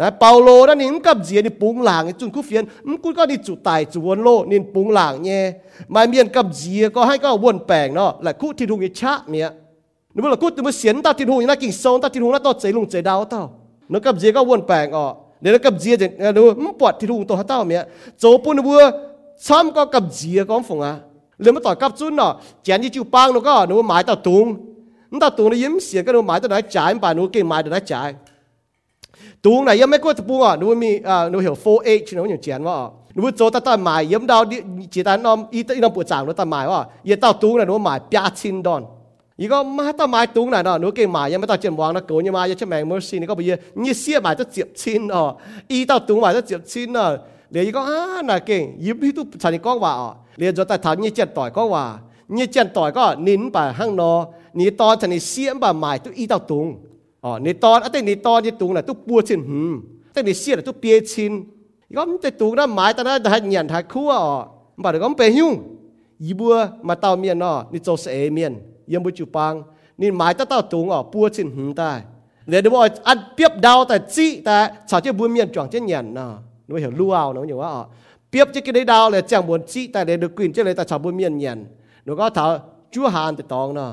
Speaker 1: นะเปาโลนั่นนี่มันกับเจียนี่ปุงหลังจุนคุเฟียนมันกูก็นี่จุตายจุวนโลนี่ปุงหลังเนี่ยมาเมียนกับเจียก็ให้ก็วนแปลงเนาะและคู่ที่ทุงอีชะเนี่ยนึกว่าคู่ตัวมันเสียนตาที่ทุงน่ากิ่งโซนตาที่ทุงน่าต่อใจลุงใจดาวเต้าเนึกกับเจียก็วนแปลงอ๋อเดี๋ยวกับเจียจะดูมันปวดที่ทุงตัวเต้าเนี่ยโจปุ่นบัวซ้ำก็กับเจียก็ฝงอะเลยมาต่อยกับจุนเนาะแจนที่จูปังนูก็หนูหมายต่อตุงมันต่อตุงนี่ยิ้มเสียก็หนูหมายต่อไหนจ่ายป่าหนูเก่งหมายต่อไหนจ่าย tuông này yếm mấy cô buông à? Nuôi mi à nuôi hiểu 4H nó nhiều chén mà nuôi cho ta ta mài yếm đào đi chỉ ta nom y ta nom bộ chàng nó ta mài mà yếm tao tuông này nó mài ba chín đòn ý có má ta mài tuông này nó nuôi cái mài yếm tao chuyện vàng nó cố như mài yếm mèn xin, nó có bây giờ. Như xia mài à. tao chịu chín à. Y tao tuông mài tao chịu chín à. Để ý có à là cái yếm đi tu chàng đi con à, liền cho ta thằng như chẹt tỏi con vào như chẹt tỏi có nín bà hăng nó ní to chàng đi xiêm bà mài tu y tao tuông โกยังมายังใช่ไหมเมื่อซีนี่ก็ไปเยอะนี่เสียหมายจะเจียบชินอ๋ออีต่อตุงหมายจะเจียบชินเนาะเดี๋ยวอีก็อ่าน่ะเก่งยิ้มที่ตุฉันนี่ก็ว่าอ๋อเรียนจนแต่ถามนี่เจ็ดต่อยก็ว่านี่เจ็ดต่อยก็นิ้นไปห้างนอนี่ตอนฉันนี่เสียมแบบหมายตุอีต่อตุงอ๋อนี่ตอนอ่ะแต่นี่ตอนนี่ตุงน่ะตุปัวชินหืมแต่นี่เสียน่ะตุเปียชิน ก็มันจะตูนะหมายตอนนั้นจะให้เงียนหาคู่อ่ะบ่ได้ก็มันไปยุ่งยีบัวมาเต้าเมียนอ่ะนี่โจเสเมียนยังบุจูปังนี่หมายตาเต้าตุงอ่ะปัวชินหืมได้เดี๋ยวบอกอันเปียบดาวแต่จี้แต่ชาวเจ้าบัวเมียนจ่องเจ้าเงียนน่ะนึกเห็นลู่เอาเนาะอย่างว่าอ่ะเปียบจะกินได้ดาวเลยจ้างบนจี้แต่เดี๋ยวกลิ่นเจ้าเลยแต่ชาวบัวเมียนเงียนนึกก็ถาจู้หานแต่ตองเนาะ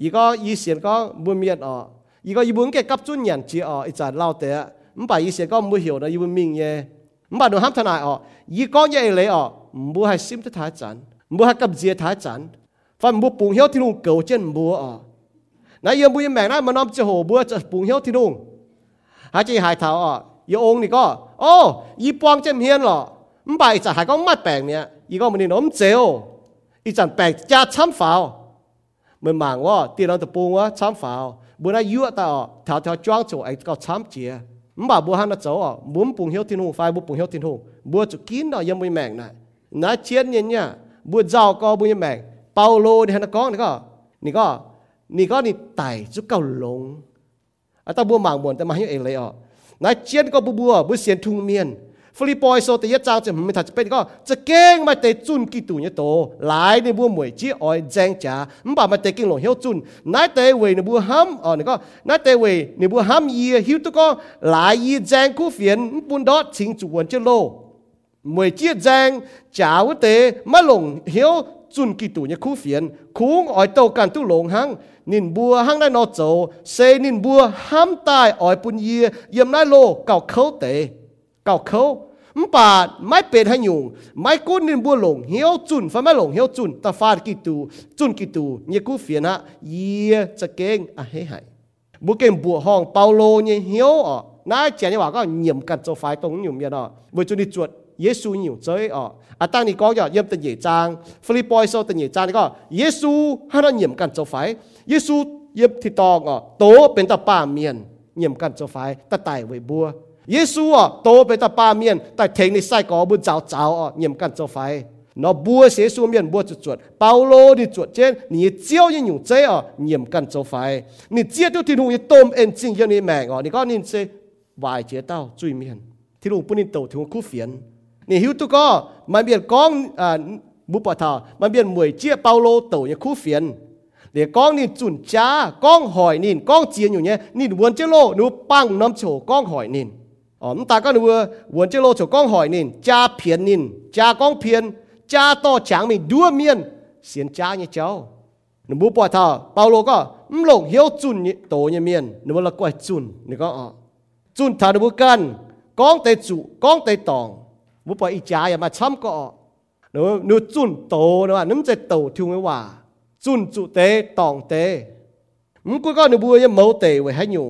Speaker 1: อีก็อีเสียนก็บัวเมียนอ่ะอี ก็อีบุญแกกับจุนเงียนจีอ่ะอีจานเล่าแต่มันไปอีเสียนก็ไม่เหี่ยวนะอีบุญมิงเย่ mà đồ ham thằng này ọ y con như lấy ọ mua hay sim tới thái chán mua hay cầm dìa thái chán phải mua bùng hiếu thì luôn cầu trên mua ọ nãy giờ mua mẹ nãy mà năm chưa hồ mua cho bùng hiếu thì luôn hai chị hai thảo ọ y ông này có ô y bong trên hiên lọ không phải chỉ hai con mắt bèn nè y con mình nó không dễ bữa nay yếu ta thảo thảo trang chỗ ấy có chám chia mà bữa hắn nó cháu muốn bùng hiếu thiên hùng phải bút bùng hiếu thiên hùng. Bữa chỗ kín đó yếm mày mèn này. Nó chiến nhỉ nhá bữa giàu có bữa yếm mèn. Paulo đi hắn nó có này có. Này có này có này tài chút cao lông à ta bữa mảng buồn ta mà hiếu ấy lấy ở, nó chiến có bữa bùa, bữa xiên thung miên. บุ้ยังแมงเปาโลเนี่ยนะก้องนี่ก็นี่ก็นี่ก็นี่ไต่จุกเก่าลงอ่ะตาบัวหมางบวนแต่มาให้เองเลยอ่ะนะเชียนก็บัวบัวบัวเสียนทุ่งเมียนฟิลิปปอยโซแต่ยะจ้างจะไม่ถัดจะเป็นก็จะเก่งมาแต่จุนกี่ตัวเนี่ยโตหลายในบัวมวยจี้อ้อยแจงจ๋าไม่บ่มาแต่เก่งหลงเหี่ยวจุนนายแต่เวในบัวห้ำอ๋อนี่ก็นายแต่เวในบัวห้ำยีหิวตัวก็หลายยีแจงคู่เฟียนปุ่นดอดชิงจวนเจโลมวยจี้แจงจ๋าวเตมาหลงเหี่ยวจุนกี่ตัวเนี่ยคู่เฟียนคุ้งอ้อยโตกันตุหลงหังนินบัวหังได้นอโจเซนินบัวห้ำตายอ้อยปุ่นยีเยี่ยมนายโลเก่าเขาเตเก่าเขา มป่าไม่เป็นให้ยุงไม่กุ้นนินบัวหลงเหี่ยวจุนฟ้าไม่หลงเหี่ยวจุนต่ฟาดกี่ตูจุนกี่ตูเนี่ยกูเฟียนะเยียจะเก่งอะให้ให้บุเก่งบัวห้องเปาโลเนี่ยเหี่ยวอะนายเจียนี่ว่าก็เหยี่ยมกันจะไฟตรงอยู่เนี่ยเนาะบุจุนี่จวดเยซูอยู่เจ้อะอะตั้งนี่ก็อย่าเยี่ยมตันเหยจางฟิลิปปอยโซตันเหยจางนี่ก็เยซูให้เราเหยี่ยมกันจะไฟเยซูเยี่ยมที่ตองอะโตเป็นตาป้าเมียนเหยี่ยมกันจะไฟตาไตไว้บัว 耶稣啊，多被他八面，但听你晒个不找找啊，你们干做法。nó bua sẽ xuống miền bua chuột chuột bao lô đi chuột trên ni chiêu như nhung chế à nhiệm cần cho phải ni chia tiêu thiên hùng như tôm en chính như ni mèng à ni có nên sẽ vài chế tao chui miền thiên hùng bún tàu thiên hùng khu phiền ni hiếu tu có mà miền con à bút bò thảo mà miền mười chia bao lô tàu như khu phiền để con ni chuẩn cha con hỏi nín con chia nhung nhé nín buồn chế lô nu băng nắm chỗ con hỏi อ๋อมตาก็นัววนเจโลถูกก้องหอยนินจ้าเพียนนินจ้าก้องเพียนจ้าต่อฉางมีดัวเมียนเสียนจ้าเนี่ยเจ้าหนูบุปผาท่าเปาโลก็มหลงเหี้ยวจุนเนี่ยโตเนี่ยเมียนหนูละก้อยจุนนี่ก็อ๋อจุนทานุบุกันก้องเตจุก้องเตตองบุปผาอีจ้าอย่ามาช้ำก็อ๋อหนูหนูจุนโตนะว่าน้ำใจโตทิวไม่ว่าจุนจุเตตองเตมึงกูก็หนูบัวยังเมาเตไว้ให้ยุ่ง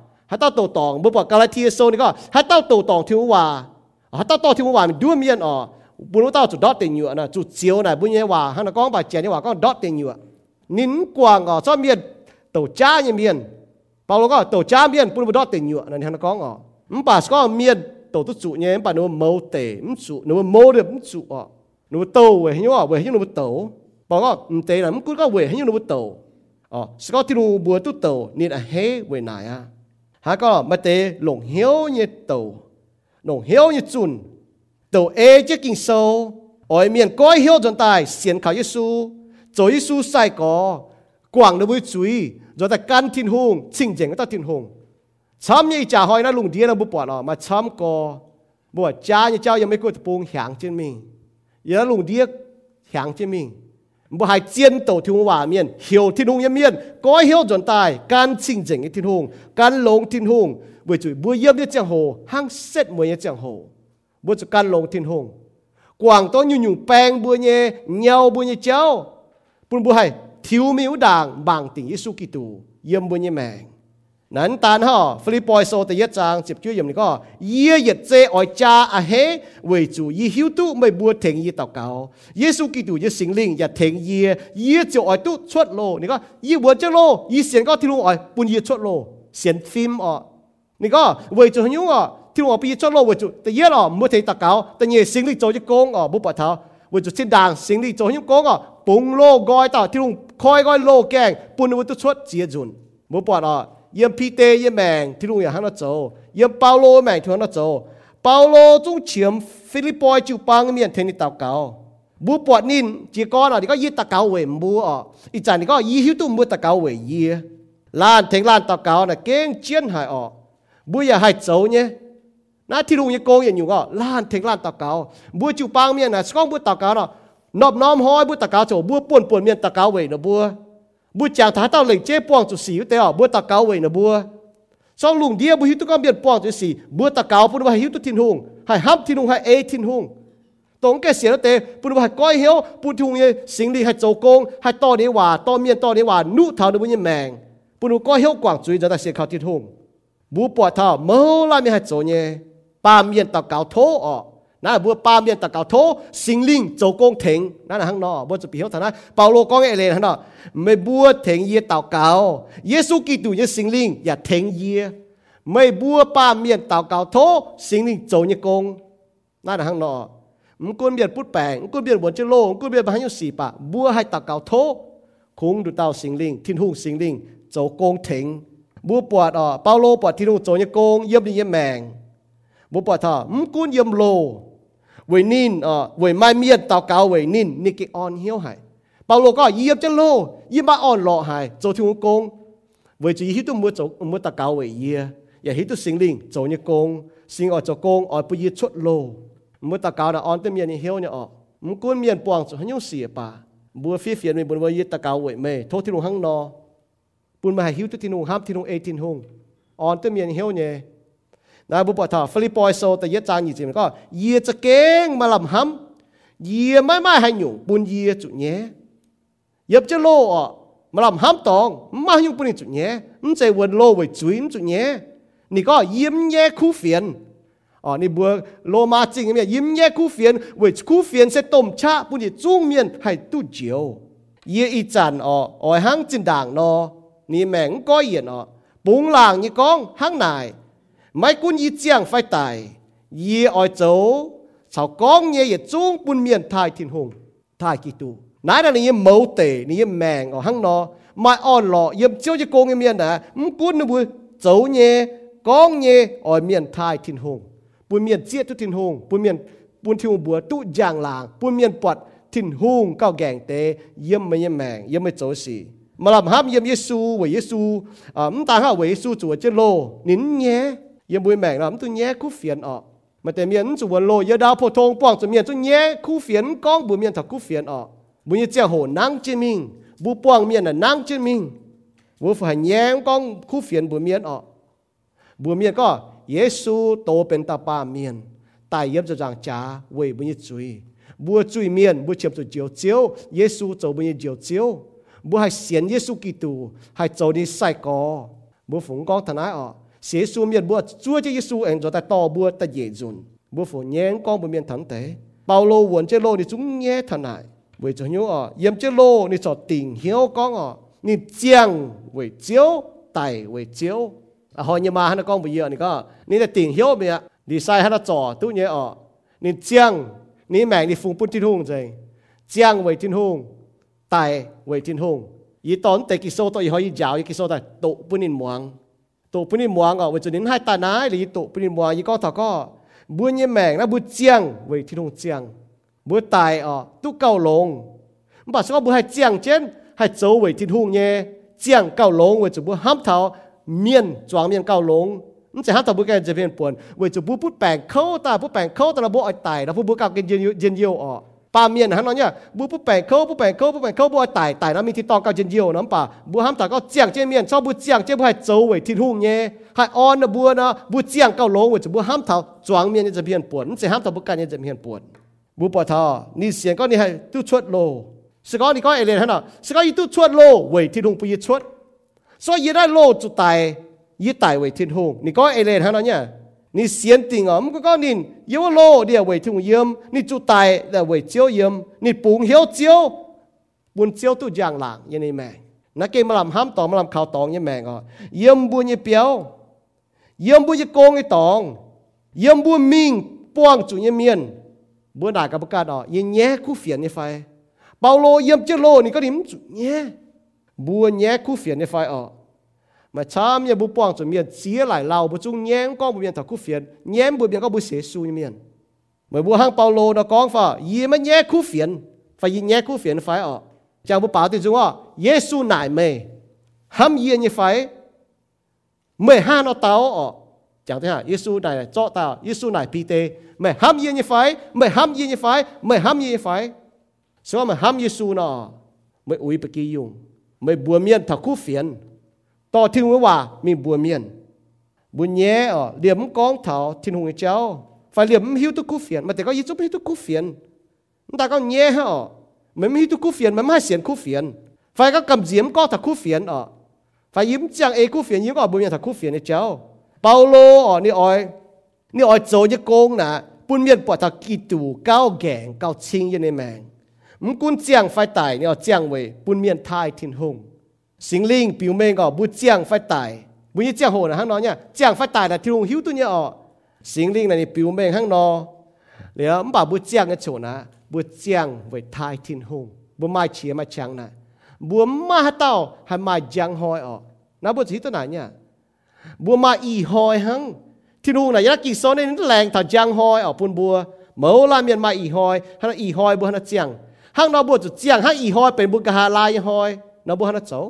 Speaker 1: ฮัตตาโตตองบ่บอกกาลาเทียโซนี่ก็ฮัตตาโตตองที่ว่าฮัตตาโตที่ว่ามันดูเมียนอ๋อบุรุษเต้าจุดดอตเต็งอยู่นะจุดเจียวนะบุญเนี่ยว่าฮันก้องบาเจียนี่ว่าก็ดอตเต็งอยู่นินกวางอ๋อชอบเมียนโตจ้าเนี่ยเมียนเปาโลก็โตจ้าเมียนปุรุษดอตเต็งอยู่นั่นฮันก้องอ๋อมป่าก็เมียนโตตุจุเนี่ยป่าหนูโมเตมจุหนูโมเดมจุอ๋อหนูโตเว้ยนี่ว่าเว้ยหนูโตบอกว่ามเตนะมันกูก็เว้ยหนูโตอ๋อสก็ที่หนูบัวตุโตนี่อะเฮเว้ยไหนอ่ะ hà có mà tế lồng hiếu như tàu lồng hiếu như chun tàu ê chứ kinh sâu ở miền coi hiếu dần tài xiên khảo Giêsu cho Giêsu sai có quảng nó với chuối rồi ta can thiên hùng chinh chỉnh ta thiên hùng chăm như trả hỏi nó lùng đĩa nó bút bỏ nó mà chăm có bùa cha như cháu ยังไม่กดปูงหางเช่นมิงยังลงเดี ยกหางเช่นมิงบ่ให้เจียนโตที่ว่าเมียนเหี่ยวที่หงยังเมียนก็เหี่ยวจนตายการชิงเจ๋งที่หงการลงที่หงบ่จุบ่เยี่ยมเนี่ยจังโหห้างเสร็จมวยเนี่ยจังโหบ่จุการลงที่หงกวางต้นยุ่งยุ่งแปลงบ่เนี่ยเหนียวบ่เนี่ยเจ้าปุ่นบ่ให้ทิวมิวด่างบางติงเยซูกิตูเยี่ยมบ่เนี่ยแมง นั้นตานห่อฟิลิปปอยโซแต่ยจางจิบชื่ออย่างนี้ก็เยี่ยยเจออยจ้าอาเฮเวจูยี่หิวตู้ไม่บัวเถงยี่ตอกเกาเยซูกิตูยี่สิงลิงอย่าเถงยี่เยี่ยจะออยตู้ชดโลนี่ก็ยี่บัวเจ้าโลยี่เสียงก็ที่ลุงออยปุ่นยี่ชดโลเสียงฟิล์มอ่ะนี่ก็เวจูหันยุ่งอ่ะที่ลุงออยปีชดโลเวจูแต่เยี่ยหรอบัวเถงตอกเกาแต่ยี่สิงลิงโจจะโกงอ่ะบุปผาเท้าเวจูสิ้นด่างสิงลิงโจยุ่งโกงอ่ะปุงโลกอยต่อที่ลุงคอยก้อยโลแกงปุ่นวัตุชดเจียจุนบุปผาอ่ yên pi tê yên mèng thì luôn hắn nó chỗ yên bao lô mèng thì nó chỗ bao lô chúng chiếm Philippines chịu bang miền thế này tàu cao bu bọt nín chỉ có là thì có yên tàu cao về bu ở ít chẳng thì có yên hiếu tu bu tàu cao về yên lan thành lan tàu cao là kén chiến hải ở bu giờ hải chỗ nhé na thì luôn như cô yên nhiều có lan thành lan tàu cao bu chịu bang miền là không bu tàu cao đó nộp nom hoi bu tàu cao chỗ bu buồn buồn miền tàu cao về nó bu bu chào thá tao lệnh chế buông chủ sĩ tế ở bu ta cáo vậy nè bua song lùng dia bu hiu tu con biệt buông chủ sĩ bu ta cáo bu hiu tu thiên hùng hay hấp thiên hùng hay a thiên hùng. Tổng cái xiển tế bu hay coi hiếu bu thiên hùng sinh lý hay châu công hay to đi hòa, to miên to đi hòa, nụ thảo nó bu nhiên mèng bu coi hiếu quảng truy giờ ta xiển khảo thiên hùng. Bu bỏ thảo mâu la mi hay châu nhé ba miên ta cáo thố ọ. นะบัวปามเย็นตะเกาโทสิงลิงโจกงเถงนั่นนะข้างนอกบัวจะปีเขาทางนั้นเปาโลกองเอเลนข้างนอกไม่บัวเถงเยเต่าเกาเยซูกิตูเยสิงลิงอย่าเถงเยไม่บัวปามเย็นเต่าเกาโทสิงลิงโจเยกงนั่นนะข้างนอกมันกุนเบียดพุดแปงมันกุนเบียดบนเจโลมันกุนเบียดบานยุสีปะบัวให้เต่าเกาโทคุงดูเต่าสิงลิงทิ้นหุ่งสิงลิงโจกงเถงบัวปวดอ่อเปาโลปวดทิ้นหุ่งโจเยกงเยี่ยมดีเยี่ยมแมงบัวปวดท่อมันกุนเยี่ยมโล với nín ờ với mai miên tao cao với nín nị cái on hiếu hải bảo lô có yếm chân lô yếm ba on lọ hải cho thiếu công với chỉ hít tu mua cho mua tao cao với dạ yê ya hít tu sinh linh cho như công sinh ở cho công ở bây giờ chốt lô. Mua tao cao là on tới miên hiếu nhở ở muốn cuốn miên quang cho hắn xỉa bà. Bùa phía phía mình bùa với yết tao cao với mê thôi thì nó hăng no. Bùn mà hiếu tu thì nó ham thì nó eighteen thì hung on tới miên hiếu nhé นะบุปผาฟิลิปปอยโซแต่เยจางยี่จิมก็เยียจะเก่งมาลำห้ำเยียไม่ไม่ให้หยุ่งปุนเยียจุเนี้ยยับจะโลอะมาลำห้ำตองมาหยุ่งปุนจุเนี้ยมันใจวนโลไว้จุยจุเนี้ยนี่ก็ยิ้มแย่คู่เฟียนอ๋อนี่บัวโลมาจริงเนี่ยยิ้มแย่คู่เฟียนไว้คู่เฟียนเสต้มชาปุนจุ้งเมียนให้ตู้เจียวเยี่ยอีจันอ๋ออ๋อยห้างจินด่างนอนี่แมงก้อยเย็นอ๋อปุงหลางนี่ก้องห้างนาย mai quân y chiang phải tài y ỏi dấu sao con nhé y chung bun miền thai thiên hùng. Thai kỳ tu. Nãy là ni mẫu tệ ni mèng ở hang nó mai on lọ, yếm chiếu cho con miền đã. M quân nó bùi. Dấu nhé, con nhé ở miền thai thiên hùng. Bún miền chiết tu thiên hùng. Bún miền bún thiên hùng bùa tu giang làng. Bún miền bọt thiên hùng cao gàng tê yếm mấy yếm mèng, yếm mấy dấu xì. Mà làm ham yếm Giêsu với Giêsu à ta ha với Giêsu chúa chết lô. Nín nhé. ยังบุยแมงนะมันตัวแย่คู่เฟียนออกมาแต่เมียนจุวันโลยดาวโพทงป้องจะเมียนตัวแย่คู่เฟียนก้องบุเมียนถักคู่เฟียนออกบุยเจ้าโหนังจิมิงบุป้องเมียนน่ะนังจิมิงบุฝ่ายแย่งก้องคู่เฟียนบุเมียนออกบุเมียนก็เยซูโตเป็นตาปาเมียนตายเย็บจะจางจ้าเวยบุญจุยบัวจุยเมียนบัวเชียบจุเจียวเจียวเยซูโจบุญเจียวเจียวบัวให้เสียนเยซูกิตูให้โจนี่ใส่กอบัวฝงก้องทนายออก sẽ su miền bùa chúa cho Giêsu anh rồi ta to bùa ta dễ dùn bùa phủ nhén con bùa miền thắng tế bao lô quần chế lô thì chúng nhé thần này vì cho nhau ở yếm chế lô thì cho tình hiếu con ở ni chiang vì chiếu tài vì chiếu à hồi nhưng mà hắn con bây giờ này có ni là tình hiếu bây giờ đi sai hắn trò tu nhé ở ni chiang ni mẹ ni phùng bút thiên hùng rồi chiang vì thiên hùng tài vì thiên hùng อีตอนแต่กิโซตัวอีหอยยาวอีกิโซแต่โตปุ่นินมวงตัวปุ่นิมัวงอ่ะวันจุดนี้ให้ตาหน้าหรือตัวปุ่นิมัวยี่ก็ถ้าก็บุญยี่แมงนะบุญเจียงเว้ที่ตรงเจียงบุญตายอ่ะตุกเก่าลงมันบอกว่ าบุญให้เจียงเช่นให้ hai châu về thiên hùng nhé giang cao lông về chủ bố hám thảo miên choáng miên cao lông มันจะหาตัวบุกแกจะเป็นปวนเวจูบุปุ๊แปลงเข้าตาปุ๊แปลงเข้าแต่ละบุไอตายแล้วปุ๊บุกเอากินเย็นเย็นเยียวออก ปาเมียนฮะน้องเนี่ยบุปุ๊แปงเขาปุ๊แปงเขาปุ๊แปงเขาบุไตายตายแล้วมีที่ตองกับเย็นเยียวน้ำป่าบุห้ามตาก็เจียงเจียเมียนชอบบุเจียงเจียงบุให้โจเวที่ทุ่งเนี่ยให้ออนนะบัวนะบุเจียงเก้าลงเวจูบุห้ามเท้าจวงเมียนจะเพียนปวนมันจะห้ามตัวบุกันจะเพียนปวนบุปทอนี่เสียงก็นี่ให้ตู้ชวดโลสกอนี่ก็เอเลนฮะเนาะสกอยี่ตู้ชวดโลเวที่ทุ่งปุยชวด所以ได้โลจุดตายยี่ตายเวทินหงนี่ก็เอเลนฮะเนาะเนี่ย นี่เสียนติงอ๋อมก็ก็นินเยวโลเดียวไว้ทุงเยี่ยมนี่จุตายแต่ไว้เจียวเยี่ยมนี่ปุงเหียวเจียวบุญเจียวตุจางหลังยันนี่แม่นักเกมมาลำห้ามตองมาลำข่าวตองยังแม่ก็เยี่ยมบุญยี่เปียวเยี่ยมบุญยี่โกงยี่ตองเยี่ยมบุญมิงป้วงจุยี่เมียนบัวด่ากับประกาศอ๋อยี่แย่คู่เฟียนยี่ไฟเปาโลเยี่ยมเจียวโลนี่ก็นิมจุแย่บัวแย่คู่เฟียนยี่ไฟอ๋อ mà cha mẹ bố bỏng cho miền chia lại lao bố chung nhém con bố miền thằng cú phiền nhém bố miền có bố xế su như miền. Mà bu hang Paulo nó con phà yê mà nhé cú phiền phải nhé cú phiền phải ở. Chàng bu bảo thì chúng à Giêsu nải mê ham yê như phải, mê ha nó tao ở. Chẳng thế hả Giêsu này cho tao Giêsu này pi tê mẹ ham yê như phải mẹ ham yê như phải mẹ ham yê như phải. Sao mà ham Giêsu nó mẹ ui bê kỳ dùng mẹ bùa miền thằng cú phiền ต่อถึงว่ามีบัวเมียนบุญแย่อ๋อเหลี่ยมกองเถาทิ้งหงเจ้าไฟเหลี่ยมหิวตุกุเฟียนมาแต่ก็ยิ่งจุบหิวตุกุเฟียนแต่ก็แย่ฮะอ๋อมันไม่หิวตุกุเฟียนมันไม่เสียนกุเฟียนไฟก็กำเสียมก็ถักกุเฟียนอ๋อไฟยิ้มจังเอกุเฟียนยิ้มก็บุญเมียนถักกุเฟียนเจ้าเปาโลอ๋อนี่อ้อยนี่อ้อยโจยโกงนะปุ่นเมียนปวดถักกีตูเก้าแกงเก้าชิงยันในแมงมันกุนเจียงไฟไตายเนี่ยเจียงเว้ปุ่นเมียนทายทิ้ง สิงเลี่ยงปิวเ灵表面哦不降发大，每一降火呢，ข้างนอเนี่ยเจียง降发大นะที่ลุงหิวตัวเนี่ยอ๋อ心灵呢你表面ข้างนอกเดี๋ยวมันบอกบุจียงเงี้ยโฉนะ不降为太天空ไมาเชียมาชังนะบัวมาเต้าให้มาจังหอยอ๋อนะบุตรที่ตัวไหนเนี่ยบัวมาอีหอยฮังที่ลุงนะยักกีโซนนี่แรงถ้าจังหอยอ๋อปุนบัวเมื่อลาเมียนมาอีหอยฮันอีหอยบัวฮันเจียงฮั่งนอบัวจุเจียงห้าอีหอยเป็นบุกหาลายหอยนอบัฮันเจ้า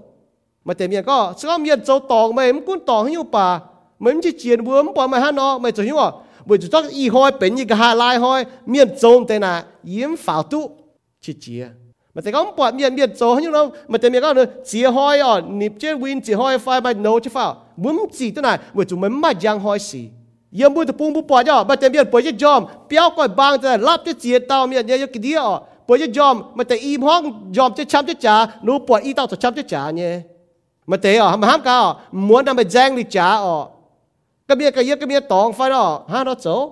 Speaker 1: mà tiền miền có, sao miền châu tòng mà em cũng tòng hiu bà. Mày chỉ chiến vừa em bỏ mày hắn nó mày chỉ hiu à bởi chỉ chắc y hoi bên y cái hà lai hoi miền châu thế nà yếm pháo tu. Chỉ chia mà tiền có bỏ miền miền châu hiu nó mà tiền miền có nữa chia hoi à nịp chế win chia hoi phai bài nấu chứ pháo muốn chỉ thế này, bởi chúng mình mà giang hoi xì. Yếm bùi tụ bung bùi bỏ cho. Mà tiền miền bởi chỉ jom béo coi bang tên lắp cho chia tao miền nhớ cái gì à bởi chỉ jom mà tiền im hoang jom chế chăm chế trả nụ bỏ y tao cho chăm chế trả nhé mà thế ở mà ham cao à? muốn làm mà giang đi trả ở cái bia, cái yết, cái bia tòng phải đó. Ha nó chỗ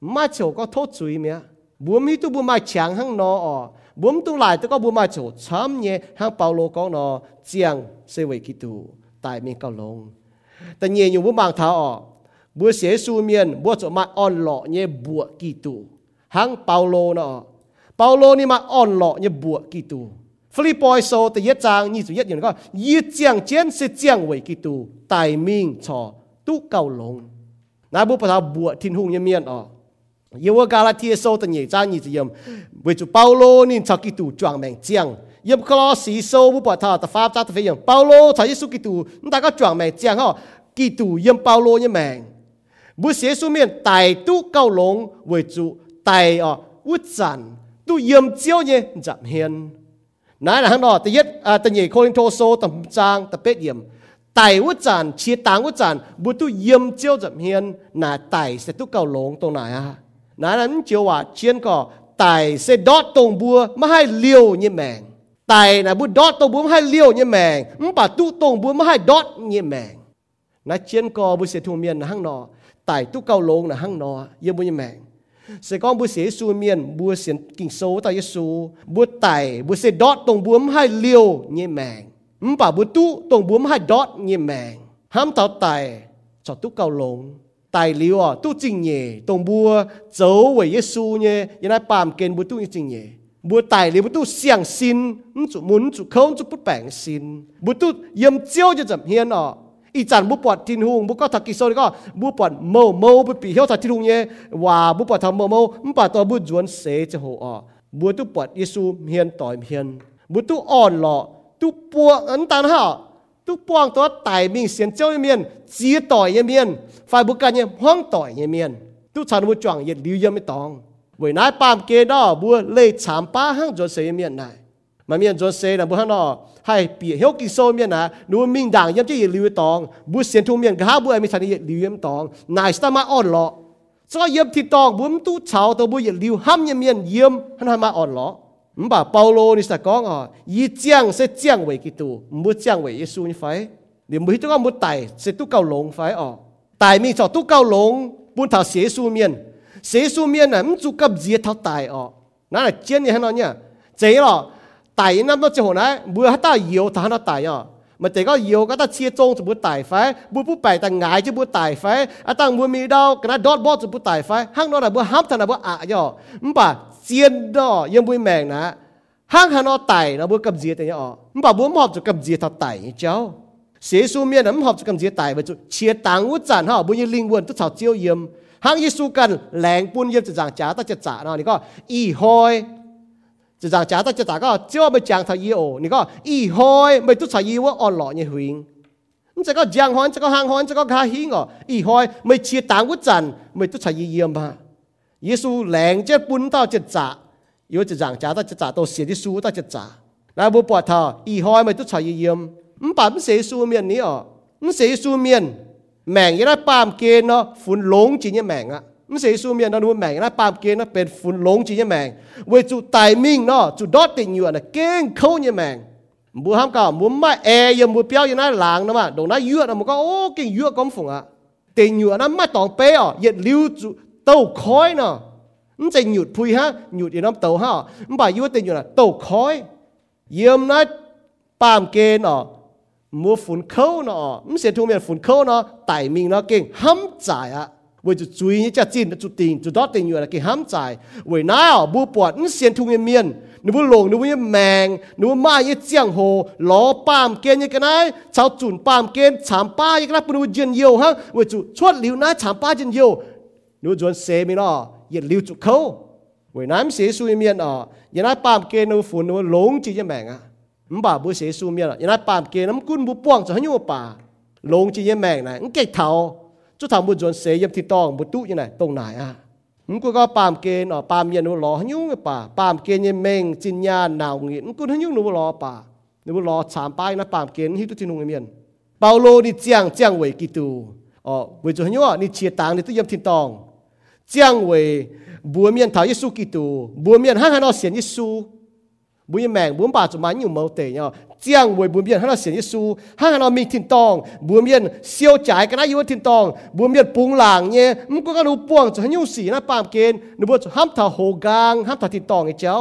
Speaker 1: mà chỗ có thốt suy mía buông hít tu buông mai chẳng hăng nó ở buông tu lại tu có buông mai chỗ chấm nhẹ hăng bao lô con nó. Giang sẽ về kí tu. Tại mình cao lông ta nhẹ nhiều buông bằng thảo ở bữa su miền bữa chỗ mai on lọ nhẹ bùa kí tu. Hăng bao lô nó bao lô ni mà on lọ nhẹ bùa kí tu. Philippines so te yết chang ni chu yết yin ko yi chiang chen sẽ chiang wei ki tu, tai Minh cho tu cao long na bu pa bu tin hung yem mien o yewa galatia so te ni chang ni chu yem wei chủ paulo ni cha ki tu chuang meng chiang. Yem klo sĩ so bu pa tha ta fa cha ta phải yem paulo cha yesu ki tu ta có chuang meng chiang ho ki tu yem paulo ni meng bu se su mien tai tu cao long wei chủ tai ờ, o wut san tu yem chiao ye jap hien nãy là hắn đó tự nhất à tự nhị Cô Linh Thô Sô tầm trang tập bết yếm tài út tràn chia tang út tràn bút tu yếm chiêu dậm hiền nà tài sẽ tu cầu lông tông này à nãy là chiêu à chiên cỏ tài sẽ đót tông bua, mà hai liều như mèng. Tài là bút đót tông bua mà hai liều như mèng mà bà tu tông bua mà hai đót như mèng. Nãy chiên cỏ bút sẽ thu miền là hăng nọ tài tu cầu lông là hăng nọ yếm bùa như mèng sẽ con bữa sẽ su miền bữa sẽ kinh số ta Giêsu bữa tài bữa sẽ đọt tông bướm hai liều như mèng ừm, bà, bữa tu tông bướm hai đọt như mèng ham tao tài, cho tu cầu lồng tài liều à tu trình nhẹ tông bữa dấu với Giêsu nhé như ai bàm kên bữa tu như trình nhẹ bữa tài liều bữa tu xiang xin. Chủ muốn chủ không chủ bút bảng xin. Bữa tu yếm chiêu cho chậm hiền à. อีจันบุปผาทินหุงบุก็ทักกิโซนี่ก็บุปผาโมโมบุปีเฮียวทักทินหุงเย่ว่าบุปผาทำโมโมมป่าตัวบุจวนเสจะหัวบุตุปวดยิสูเฮียนต่อยเฮียนบุตุอ่อนหล่อ tu buông ấn tan hảo tu buông to tài mình xiên châu miền chia tỏi miền phải buộc cái hoang tỏi miền tu chọn một chọn nhiệt lưu yếm tòng với nãy bám kê đó bua lấy chạm ba hang cho xây miền này mà miền cho xây là bua hang đó hai bị hiểu kỳ sâu miền à? Nếu mình đảng yếm chỉ lưu tòng bu xiên thu miền cả bu em sản lưu yếm tòng. Nài sao mà ổn lọ. Cho yếm thì tòng bu tu chào tàu bu lưu hâm yếm miền yếm hắn mà ổn lọ. Mà bà Paulo ni sa con à yi chiang sẽ chiang về kitu mu chiang về Giêsu như phải nếu mu hít mu tài sẽ tu cao lồng phái à tài mình cho tu cao lồng buôn thảo Giêsu miền Giêsu miền à mu tu cấp diệt thảo tài à nãy là chiến như hắn nói nhỉ, thế rồi ไต่นั่นต้องเจ้านะเบื่อฮัตตาเยียวทหารไต่อะมันแต่ก็เยียวก็ต้อเชียจงสมบูรณ์ไต่ไฟบุญผู้ไปแต่หงายจะบุญไต่ไฟอะตังบุญมีดาวกระดอดบอสสมบูรณ์ไต่ไฟห้างนอนอะบุญห้ามทนาบุญอะย่อม่ป่ะเชียนดอยังบุญแมงนะห้างฮานอไต่นะบุญกับเจียแต่เนี่ยอ๋ม่ป่ะบุญหอบจะกับเจียทัดไต่เจ้าเสียสูเมียนะมัหอบจะกับเจียไต่ไปจุเชียต่างวุจันฮะบุญยังลิงวนตุ๊กสาวเจียวเยี่ยมห้างยิสูกันแหลงปุ่นเยี่ยมจะจางจ๋าต้งจะจ๋าเนาะนี่ก็อีหอย 就讲假到就大个，只要没讲他以后，你讲以后没都才以我按落你回。你这个讲汉，这个行汉，这个卡希哦，以后没切当我站，没都才一样吧。耶稣两只半到只炸，有就讲假到只炸到写的书到只炸，那不把他以后没都才一样。唔把唔写书面你哦，唔写书面，命一粒半件咯，款拢进一命啊。 มันเสียสูเมียนนหุ่นแมงนะปามเกณฑ์นะเป็นฝุ่นหลงจีเนี่ยแมงเวจูไตมิงเนาะจูดอติงอยู่นะเก่งเขาเนี่ยแมงบัวห้ามก่าบัวไม่แอยังบัวเปียวยังน่าหลางนะมาดงน่าเยื่อนะมันก็โอ้เก่งเยื่อก้มฝุ่งอ่ะติงอยู่นะไม่ตองเปอ่ะเย็ดลิ้วจูเต้าคอยเนาะมันจะหยุดพุยฮะหยุดอีน้ำเต้าฮะมันบ่ายยั่วติงอยู่นะเต้าคอย เยี่ยมนะปามเกณฑ์เนาะมัวฝุ่นเข้าเนาะมันเสียทุ่งเมียนฝุ่นเข้าเนาะไตมิงเนาะเก่งห้ำจ่ายอ่ะ 为就注意只进就定就到定远了给ham在为哪哦不ปวด你先ทุงเมียน你不ลง你不也แมง你不มา也江湖ล้อปามเกณฑ์ยังกันไงชาวจุนปามเกณฑ์ฉามป้ายังกันปุ่นวิญญาณฮะ为就ชวดหลิวนะฉามป้าจินโยนูจวนเซมินอเหยียดหลิวจุเขา为น้ำเสียสุยเมียนอ๋อยังไงปามเกณฑ์นูฝุ่นนูหลงจีจะแมงอ่ะ唔把不เสียสุเมียนยังไงปามเกณฑ์น้ำกุ้นบุป้วงจะให้ยูป่าหลงจีจะแมงนะงเก็กเท้า chú thằng muốn dọn xe yếm thịt tòng, một tụ như này, tông này à. Không có có pam kê nó pam yên nó lò nhung cái bà pam kê như mình chín nhà nào nghĩ không có nhung nó lò bà nó lò chạm bay nó pam kê hít tu nung miền. Bao lô đi chiang giang về kỳ tu ờ với chỗ nhung à đi chia tàng đi tu yếm thịt tòng. Chiang về bùa miền thảo Giêsu kỳ tu bùa miền hăng hăng nó xiên Giêsu บุญแมงบุญป่าจุมันอยู่เมาเตยเนาะเจียงบุญบุญเบียนให้เราเสียยิสูให้เรามีถิ่นตองบุญเบียนเซียวจ่ายก็ได้อยู่ถิ่นตองบุญเบียนปุงหลางเนี่ยมันก็กระดูป่วงจะให้ยู่สีนะปามเกณฑ์หนูบ่ห้ามถ่าโหกางห้ามถ่าถิ่นตองไอ้เจ้า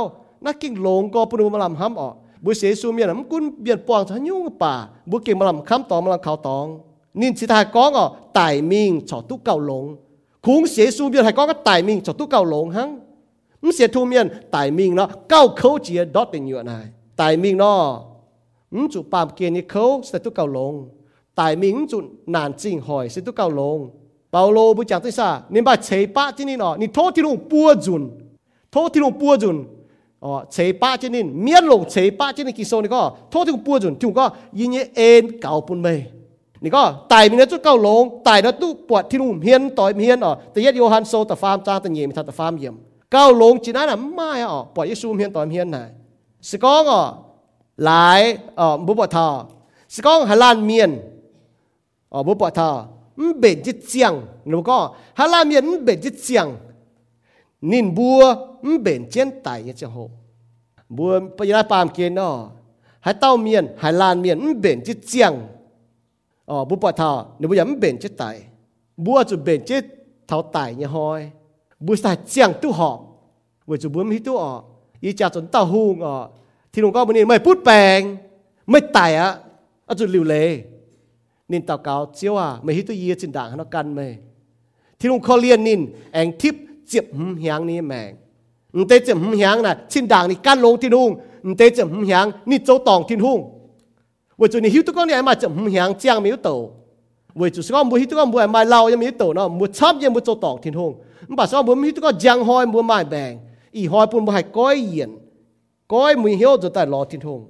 Speaker 1: นักกิ่งหลงก็ปนูมาลำห้ามออกบุญเสียสูเมียนมันกุนเบียนป่วงจะให้ยู่ป่าบุญเก่งมาลำคำตองมาลำเขาตองนินสิทายก้องอ่ะไต่มิงฉอตุกเก่าหลงคุ้งเสียสูเบียนไทยก้องก็ไต่มิงฉอตุกเก่าหลงฮั้ง มันเสียทูเมียนตายมิงเนาะเก้าเขาเจียดอติงอยู่นายตายมิงเนาะมันจุปามเกียนี่เขาเสียตุเก่าลงตายมิงจุนานจริงหอยเสียตุเก่าลงเปาโลบุจักที่ซานี่บ้าเฉยปะที่นี่เนาะนี่โทษที่ลงปัวจุนโทษที่ลงปัวจุนอ๋อเฉยปะที่นี่เมียนลงเฉยปะที่นี่กิโซนี่ก็โทษที่ลงปัวจุนที่ก็ยินเยเอ็นเก่าปุ่นเมยนี่ก็ตายมีเนื้อจุดเก้าลงตายแล้วตู้ปวดที่นุ่มเฮียนต่อยเฮียนอ๋อแต่เย็ดโยฮันโซตะฟามจ้างตะเยี่ยมทัตะฟามเยี่ยม cao lông chỉ nói là mai à bỏ Giêsu hiền toàn hiền này sự con à lại à bố bỏ thọ sự con Hà Lan miền à bố bỏ thọ bền chết chiang nếu có Hà Lan miền bền chết chiang nín bùa bền chết tài như chẳng hộ bùa bây giờ làm kia nó hải tao miền hải lan miền bền chết chiang ờ bố bỏ thọ nếu bây giờ bền chết tài bùa chụp bền chết thảo tài như hoi บุษาเจียงตู้หอบวัจูบุมฮิตู้อออีจ่าจนเต้าหูงออที่ลุงก็มันนี่ไม่พูดแปลง ไม่ไต่อะอจุดหลิวเลยนินเต่าเกาเจียวอะไม่ฮิตู้ยีจินด่างนกันไหมที่ลุงเขอเรียนนินแองทิพเจียบหึมหยางนี้แมงเตเจียบหึมหยางน่ะชินด่างนี่กั้นลงที่นุ่งเตเจียบหึมหยางนี่โจตองที่นุ่งวัจูนี่ฮิตู้ก็เนี่ยมาเจียบหึมหยางเจียงไม่ยุตโตวจุสก็มือฮิตู้ก็มือมาเล่ายังไม่ยุตโตเนาะมือชอบยังมือเจ้ตองที่นุ่ง bà sao bùm hít có giang hoi bùm mai bèn ý hoi bùm hai coi yên. Coi mùi hiếu rồi tại lò thiên hùng.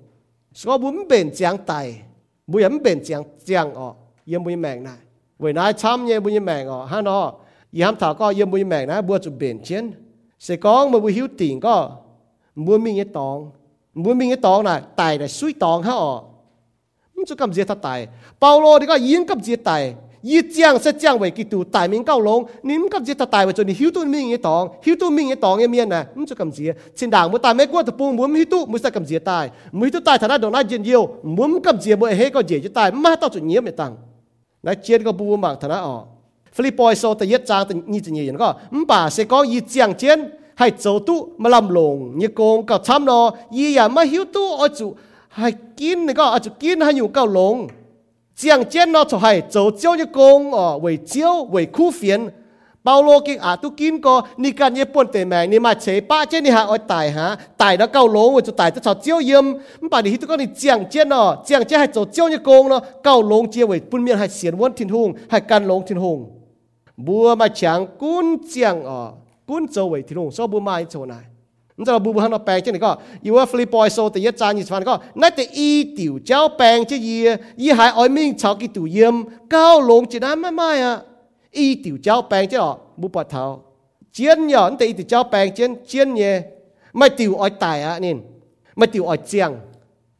Speaker 1: Sao bùm bền giang tài? Mùi ấm bền giang giang ọ yên mùi mèn này. Với nãy chăm nhé mùi mèn ọ ha nó. Ý hàm thảo có, yên mùi mèn này bùa chụp bền chiến. Sẽ có mà bùi hiếu tiền có. Mua mình nghe tòng. Mua mình nghe tòng này, tài là suy tòng ha ọ chúng cầm giết ta tài. Paulo thì có yên cầm giết tài. ยี่เจียงเสจียงไว้กี่ตัวตายมิงเก้าลงนิ่มกับเจตตายไว้จนหิวตัวมิงไอตองหิวตัวมิงไอตองไอเมียนนะมันจะกำเสียชินด่างมัวตายไม่กลัวตะปูมัวมิตุมัวใส่กำเสียตายมัวตัวตายฐานะดอกน้าเย็นเยียวมัวกำเสียบัวเฮก็เจียจะตายมาต่อจุดเงียบไม่ตังนะเจียนก็บูมังฐานะออกฟิลิปปอยโซแต่เย็ดจางแต่ยี่จีเย็นก็มป่าเสก็ยี่เจียงเจียนให้โจตุมาลำลงยี่โกงกับช้ำนอยี่อย่ามาหิวตู้อจุให้กินก็อจุกินให้อยู่เก้าลง 讲见咯就系做招一工哦，为招为苦 phiền。bao lô cái à tu kim có ni cần như buồn tệ mẹ ni mà chế ba chế ni hạ oi tài hả tài nó cao lố rồi tài cho cháu chiếu yếm bà đi hít có ni chàng chế nó chàng chế hay cháu chiếu như công nó cao lố chia với buôn miên hay xiên quân thiên hùng hay can lố thiên hùng bùa mà chẳng cún chàng ở cún châu với thiên hùng so bùa mai châu này มันจะบูบูฮันเอาแปลงเช่นนี้ก็อยู่ว่าฟรีปอยโซแต่ยจานยี่สฟันก็นั่นแต่อีติ๋วเจ้าแปลงเจียยี่หายอ้อยมิงชาวกิติ๋เยี่ยมก้าวลงจีนั้นไม่ไม่อะอีติ๋วเจ้าแปลงเหรอบูปะเท้าเจียนหย่อนแต่อีติ๋วเจ้าแปลงเชียนเจียนเย่ไม่ติ๋วอ้อยตายอะนี่ไม่ติ๋วอ้อยเจียง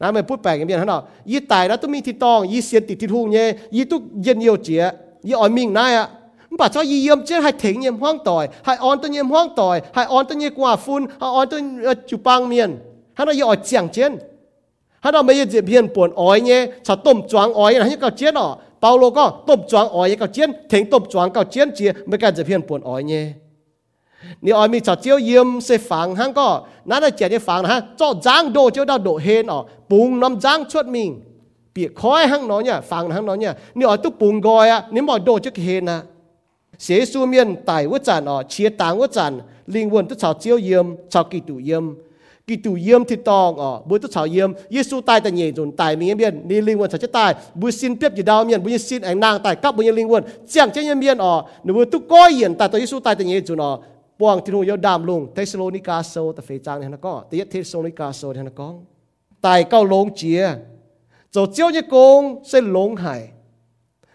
Speaker 1: นะไม่พูดแปลกอย่างนี้นะเนาะยี่ตายแล้วต้องมีที่ต้องยี่เสียนติดที่ทุ่งเย่ยี่ตุกเย็นเยียวเจียยี่อ้อยมิงนายอะ bà cho y yếm chết hay thỉnh nhiệm hoang tỏi hay on tân nhiệm hoang tỏi hay on tân nhiệm quả phun hay on tân chụp băng miền hắn nó yỏi chèng chết hắn nó mấy dịp hiền buồn ói nhé chả tôm choáng ói là hắn cao chết đó paulo lô có tôm choáng ói cao chết thỉnh tôm choáng cao chết chỉ mấy cái dịp hiền buồn ói nhé นี่ออยมีจัดเจียวเยี่ยมเสฟังฮังก็นั่นได้เจียได้ฟังนะฮะจ้อจ้างโดเจียวดาวโดเฮนอ๋อปุงน้ำจ้างชดมิงเปียกคอยฮังน้อยเนี่ยฟังฮังน้อยเนี่ยนี่ออยตุ๊ปุงกอยอ่ะนี่บอกโดเจียวเฮนนะ sẽ su miên tại quốc chản ở, chia tán quốc chản linh quân tức chào chiếu yếm chào kỳ tụ yếm kỳ tụ yếm thì to ở, bữa tức chào yếm Giêsu tại tại nhảy dồn tại mình miên ni linh quân chào chết tại bữa xin tiếp gì đau miên, bữa xin ánh nàng tại các bữa linh quân chẳng chết nhân miên ở nếu bữa tu coi hiện tại tại Giêsu tại tại nhảy dồn ở buông thì hùng yêu đàm lùng Thessalonica sâu tại phê trang này nó có. Tại Thessalonica sâu này nó có. Tại cao lông chia rồi chiếu như công sẽ lông hải.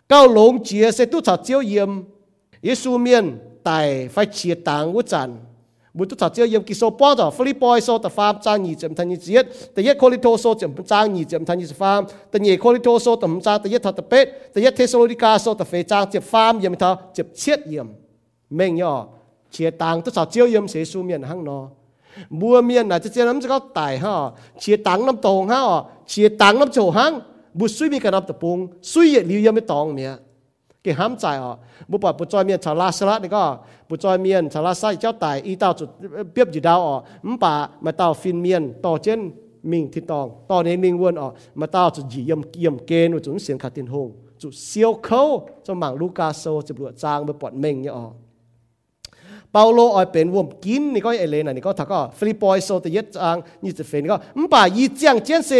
Speaker 1: Cao lông chia sẽ tu chào chiếu yếm ายแต่เย่จนอ๋อปวงที่หูยดามลุงเทสโลนิกาโซแต่เฟจางเนี่ยนะก็แต่ยเทสโลนิกาโซเนี่ยนะก็ตายเก้าลงเจีย做招一公是龙海，高龙节是都炒招盐。耶稣面大快切当嗰阵，每都头先要结束帮助菲利波所特发争二就唔睇二十一，第一科利托所就唔争二就唔睇二十三，第二科利托所就唔争第一头特别，第一帖撒罗尼迦所就非争接翻又唔头接切又明咗，切当都头朝要写书面行咯。mua miền là chỉ nắm cho tài ha chia tăng nắm tông ha chia tăng nắm chỗ hang bu suy mi cái nắm tập bung suy liu yếm mi tông miệng 给ห้ามใจอ๋อบุปผาบุจอยเมียนชาวล าสละนี่ก็บุจอยเมียนชาวลาไซเจ้าตายอีเต้าจุดเปียบอยู่ดาวอ๋อมป่ามาเต้าฟินเมียนต่อเจนมิงที่ตองต่อในมิงวนอ๋อมาเต้าจุดยี่ยมเกี่ยมเกณฑ์จุดเสียงขาดตินหงจุดเซียวเขาจะหมังลูกาโซจะบลวดจางมาปอดเมงเนี่ยอ๋อเปาโลออยเป็นวมกินนี่ก็เอเลนนี่ก็ถ้าก็ฟิลิปปอยโซแต่ยัดจางนี่จะเฟนก็มป่ายีเจียงเจียนเซ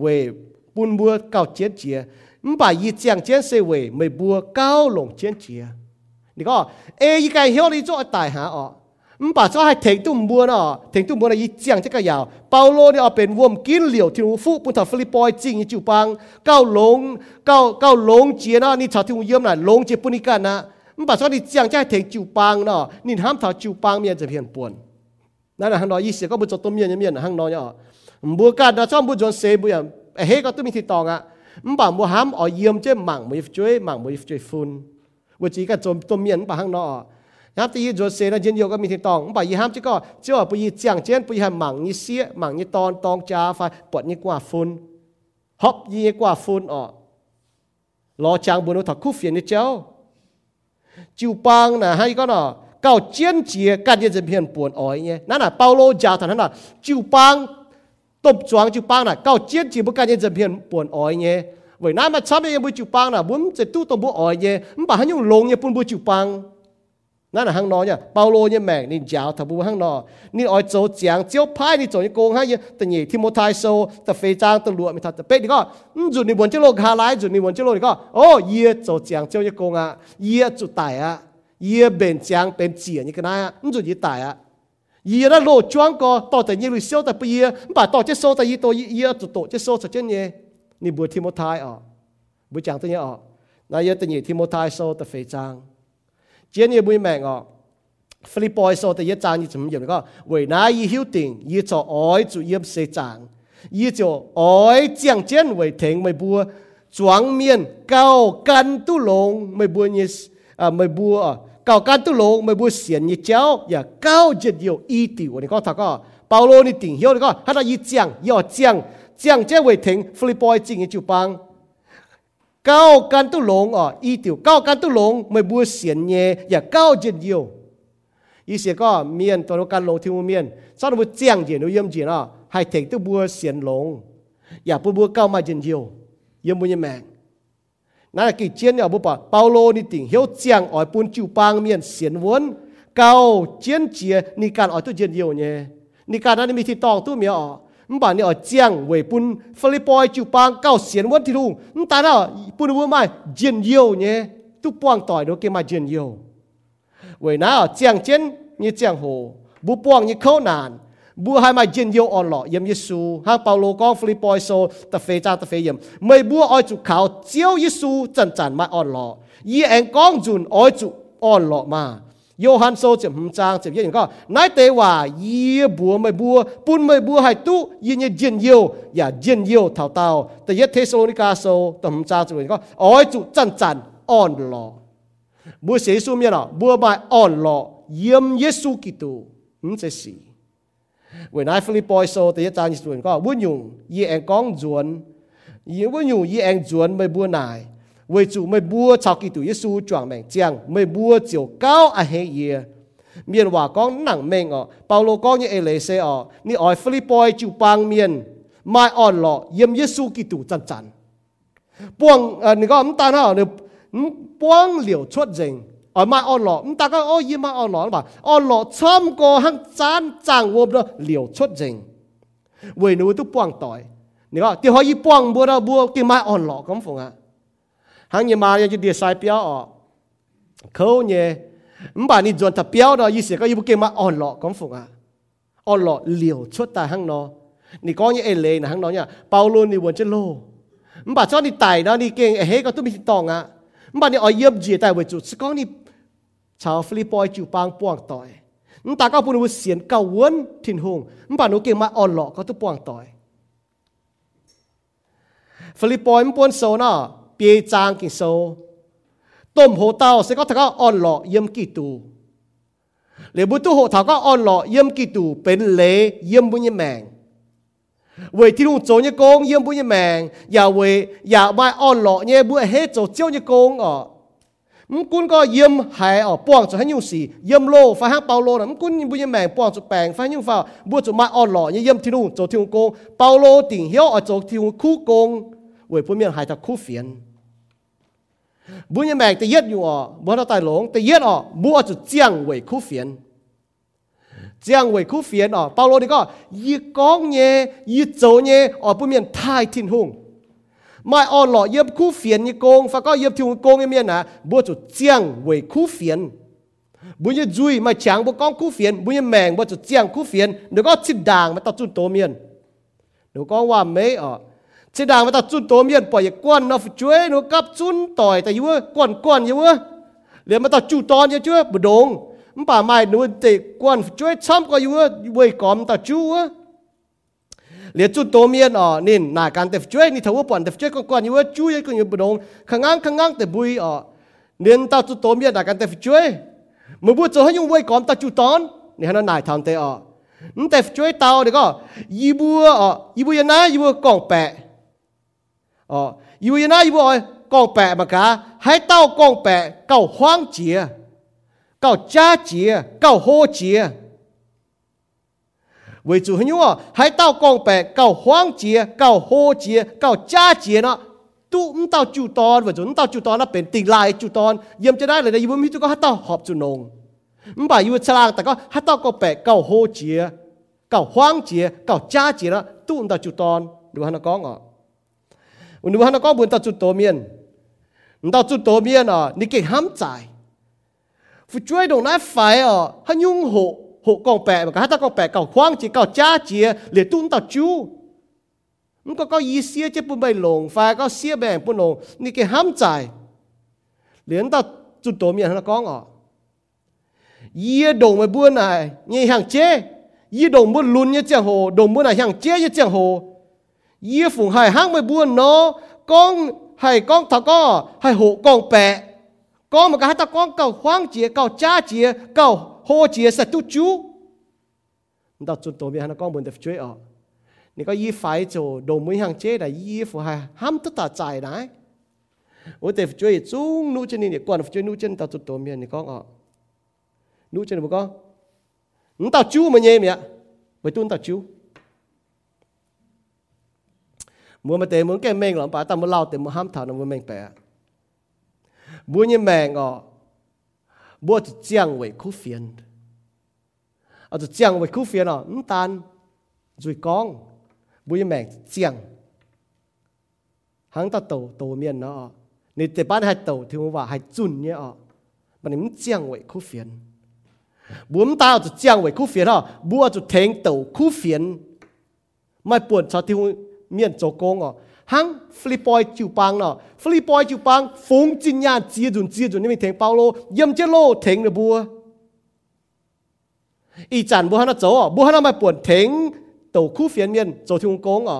Speaker 1: เวปุ่นบัวเก่าเจียนเจีย 把一将见社会咪播高龙见节，你讲诶依家晓你做大下哦，唔把做系停都唔播哦，停都唔播啦，一将即个有，保罗你话เป็นวมกินเหลียวที่รู้ฟุบนถอฟิลิปปอยจริงจู่ปังเก้าลงเก้าเก้าลงเจียนะนี่ชาวที่รู้เยี่ยมน่ะลงเจียปุนิกันนะ唔把做你将即系停จู่ปังเนาะนี่ห้ามถอจู่ปังเมียจะเพียนปวนนั่นแหละข้างนอกยี่สิบก็บุจตัวเมียเนี่ยเมียข้างนอกเนี่ย唔บัวกันนะชอบบุจจนเสียบุยเฮ้ก็ต้องมีที่ตองอ่ะ bà mua hám ở yếm chơi mảng mới chơi mảng mới chơi phun. Vừa chỉ cả chôm tôm miến bà hang nọ. Hám tí rồi xe là chiến nhiều có mình thì tòng. Bảo y hám chứ có, chứ ở bây chẳng chén bây hàm mảng như xía mảng như tòn tòn cha, phải bọt như quả phun. Họp như quả phun ọ lo chàng buồn thật khúc phiền như cháu chiu băng nè hay có nọ. Cao chiến chia cả nhân dân hiền buồn ói nhé. Nãy là Paulo giáo thằng hắn là chiu băng tụp choáng chịu bang này. Cao chiến chỉ bức cái nhân dân phiền buồn ói nhé. Vậy nãy mà chăm em bữa chịu bang là muốn sẽ tu tông bữa ói nhé. Mà bà hắn dùng lông nhé buồn bữa chịu bang nãy là hang nó nhá. Bao lô nhé mẹ nên giáo thằng bố hang nó nên ói chỗ chàng, chiếu phái nên chỗ như công hay nhé. Từ nhỉ thì một thai sâu từ phê trang từ lụa mình thật từ bê đi có. Ừ, dù ni buồn chế lô hà lái dù ni buồn chế lô đi co, ô ye chỗ chàng chiếu như công à ye chỗ tài à ye bền chàng bền chỉ như cái này à dù gì tài à นี่อ้อยโจเจียงเจียวพายนี่โจนี่โกงให้เนี่ยแต่เนี่ยทิโมไทโซแต่เฟจางตลวดมีทัดแต่เป็ดนี่ก็จุดนี่บนเจ้าโลกหาไลจุดนี่บนเจ้าโลกนี่ก็โอ้เยี่ยโจเจียงเจียวยี่โกงอ่ะเยี่ยจุดตายอ่ะเยี่ยเป็นเจียงเป็นเจียนี่ก็น่าจุดยี่ตายอ่ะ 伊那路转个到底耶路小的不耶，把到这说的伊到 cầu can tu lộ mới bùa xiên như cháu. Và cao dệt nhiều y tiểu này có thật có bao lô này tình hiểu này có hắn là y chàng yo chàng chàng chế về thính Philippines chính như chú bang cao can tu lộ ở y tiểu cao can tu lộ mới bùa xiên nhẹ và cao dệt nhiều ý sẽ có miền toàn can lộ thiên miền sau đó bùa chàng gì nó yếm gì nó, hay thính tu bùa xiên lộ và bùa bùa cao mà dệt nhiều yếm bùa như mạng. นั่นกี่เจียนี่ยบุปะเปาโลนี่ติงเฮียวเจียงอ่อยปูนจิวปางเมียนเสียนวนเกาเจียนเจียนี่การอ่อยตัวเจียนเยี่ยวเนี่ยนี่การนั้นมีที่ตองตู้เมียอ่อมันบ่านี่อ่อยเจียงเวยปุนฟิลิปอยจิวปางเกาเสียนวนที่ลุงมันตาเน่ะปุนวัวไม่เจียนเยี่ยวเนี่ยตู้ปวงต่อยเดเกมาเจียนเยี่ยวเวยนะอ่อเจียงเจียนนี่เจียงโหบุปวงนี่เข้านาน bu hai mai jin yo on lo. Yem yesu. Ha, paulo ko philippoi so, ta fe cha, ta fe yem. Mai bu oi chu khao chiao yesu chan chan ma on lo. Yi en kong jun oi chu on lo ma. Johan so chim hum chang chim yin ko nai te wa yi bua mai bua, pun mai bua hai tu yin ye jin yo ya jin yo thao tao ta ye thessalonica so, ta hum chang chim ko oi chu chan chan on lo. Bu se su mi lo à? bua mai on lo. Yem yesu kitu hum se si when I Boy so the trang như tuần có muốn dùng y anh con chuẩn y muốn dùng y anh chuẩn mới bua nai vì chủ mới bua chào kỳ tụ Giêsu chuẩn mệnh chàng mới bua chiều cao à he ye miền hòa con nặng mệnh ở Paulo con như ele xe ở ni Philip Boy chịu bang miền, mai on lọ, yếm Giêsu kỳ tụ chân chân buông à ni có ông ta nào ni buông liều chuột rình. อมาออนหล่อมตาก็โอ้ยมาออนหล่อป่ะออนหล่อชอมก็หังจานจางวัวเเหลียวชดจริงเวยนูตุป้วงต่อยนี่ก็ที่เขายี่ป้วงบัวเราบัวที่มาออนหล่อก็ฟงอะหังยี่มายังจะเดียสายเปียวออเขาเนี่ยมบ่านี่จวนถ้าเปียวเราะยี่เสียก็ยี่บุกมาออนหล่อก็ฟงอะออนหล่อเหลียวชดตาหังเนอนี่ก็ยังเอเลนะหังเนอเนี่ยเปาโลนี่วันจโลมบ่าชอบนี่ไต่เนาะนี่เก่งเฮ้ก็ต้องมีตองอะมบ่านี่อ๋อเยี่ยมจีแต่เวจุ ชาวฟิลิปปอยจิปางป่วงต่อยนตาก็ปุนวุเสียนเก่าวนถิ่นหงนป่านูเก่งมาอ่อนหลอกก็ตุป่วงต่อยฟิลิปปอยมันป่วนโซน่ะเปียจางกินโซต้มโหเต้าเสก็ถ้าก็อ่อนหลอกเยี่ยมกี่ตูเลบุตุโหถาก็อ่อนหลอกเยี่ยมกี่ตูเป็นเลเยี่ยมบุญยแมงเวที่ลุงโจเนี่ยโกงเยี่ยมบุญยแมงอย่าเวอย่าไม่อ่อนหลอกเนี่ยบุ่ยเฮโจเจ้าเนี่ยโกงอะ เยี่ยมหายอ๋อป้วงจะให้ยุ่งสีเยี่ยมโลฟ้าห้างเปาโลนะมกุนบุญยแมงป้วงจะแปลงฟ้ายุ่งฟ้าบัวจะมาอ่อนหล่อเยี่ยมที่นู่นจะที่นู่นโกงเปาโลติ่งเหี้ยวอ๋อจะที่นู่นคู่โกงเว้ยพุ่มยังหายจากคู่เฟียนบุญยแมงแต่เย็ดอยู่อ๋อบัวเราตายหลงแต่เย็ดอ๋อบัวจะเจียงเว้ยคู่เฟียนเจียงเว้ยคู่เฟียนอ๋อเปาโลนี่ก็ยี่ก้องเย่ยี่โจเย่อ๋อพุ่มยังทายทิ้งหุ่งไม่อ่อนหล่อเย็บคู่เฟียนยี่โกงฟ้าก็เย็บทิ้งโกงยี่เมียนะบัวจุดเจียงเวยคู่เฟียนบุญยจุยไม่ฉางบุก้องคู่เฟียนบุญยแมงบัวจุดเจียง mai o lọ yếp khu phiền như công và có yếp thiêu công như miền nà. bố chủ chiang với khu phiền. Bố như duy mà chẳng bố con khu phiền, bố như mèng bố chủ chiang khu phiền. Nếu có chít đàng mà tao chun tố miền nếu có hòa mấy ở. Chít đàng mà tao chun tố miền bỏ yếp quan nó phải chuối, nó cắp chun tỏi tại yếu quan quan yếu liền mà tao chu to như chưa? Bố đống mà mai nó tệ quan chuối, chăm có yếu với cóm tao chu á เตะก้อนช่วยช้ำก็อยู่ว่าเวยกอมตัดจูว่าเลียจุดโตเมียนอ๋อนี่นาการเตฟช่วยนี่ถ้าว่าปอนเตฟช่วยก็ก่อนอยู่ว่าจุ้ยก็อยู่บดงข้างงข้างงแต่บุยอ๋อเนียนตาจุดโตเมียนนาการเตฟช่วยมือบุจะให้ยุ่งไว้ก่อนตาจุดตอนนี่ฮะนายทำเตอ๋อนั่นเตฟช่วยเตาเด็กก็ยีบัวอ๋อยีบัวยันนะยีบัวกองแปะอ๋อยีบัวยันนะยีบัวกองแปะมากะให้เต้ากองแปะเก่าห้างเจียเก่าจ้าเจียเก่าโฮเจีย 为主很用还到光白到黄节到火节到佳节เนาะตู้唔到จุตอนว่าจุน到จุตอนน่ะเป็นติลายจุตอนเยี่ยมจะได้เลยอยู่มีตุก็ฮัตต่อหอบจุนง唔บ่อยู่ฉลางแต่ก็ฮัตต่อก็แปะเก้าโฮเจียเก้าฮวางเจียเก้าจ้าเจียละตู้唔到จุตอนดูฮันก้องอ่ะดูฮันก้องบุญ到จุโตเมียน唔到จุโตเมียนอ่ะนี่เก่งห้ามใจผู้ช่วยตรงนั้นไฟอ่ะฮันยุ่งโห hộ con bè mà cả ta con bè cầu khoang chỉ cầu cha chia để tuân tao chú. Không có có ý xia chứ bùn bay lồng phải có xia bè bùn lồng ni cái ham chạy liền tao chút tổ miệng nó con ọ ý đồng mà buôn này như hàng chế ý đồng buôn lún như chẳng hồ đồng buôn này hàng chế như chẳng hồ. Ý phùng hai hang mà buôn nó, con hay con thằng có hay hộ con bè. Con mà cả ta con cầu khoang chia cầu cha chia cầu hô chia sẽ tu chú đọc chúng tôi biết hắn có muốn được chơi ở nên có y phải cho đồ mũi hàng chế là y phụ hà ham tất cả chạy đấy ủa để chơi chung nu chân này còn chơi nu chân tao tụt tổ miền này con ạ nu chân này con nó tao chú mà nhé mẹ với tuôn tao chú muốn mà tệ muốn cái mèn lắm bà ta muốn lao tệ muốn ham thảo nó muốn mèn bẻ muốn như mèn ngọ บัวจะเจียงไว้คู่เฟียนอาจจะเจียงไว้คู่เฟียนอ่ะน้ำตาลจุยกองบุยแมงเจียงหังตาโตโตเมียนเนาะนี่แต่บ้านให้โตถึงว่าให้จุนเนี่ยอ่ะมันมันเจียงไว้คู่เฟียนบุมตาจะเจียงไว้คู่เฟียนอ่ะบัวจะเทงโตคู่เฟียนไม่ปวดชอที่เมียนโจกงอ่ะ ฮังฟิลิปปอยจิวปังเนาะฟิลิปปอยจิวปังฟงจินญาจีจุนจีจุนนี่มีเถงเปาโลยี่มเจโลเถงเนบัวอีจันบัวฮันาโจบัวฮันามาปวดเถงตัวคู่เฟียนเมียนโจทิวงกงอะ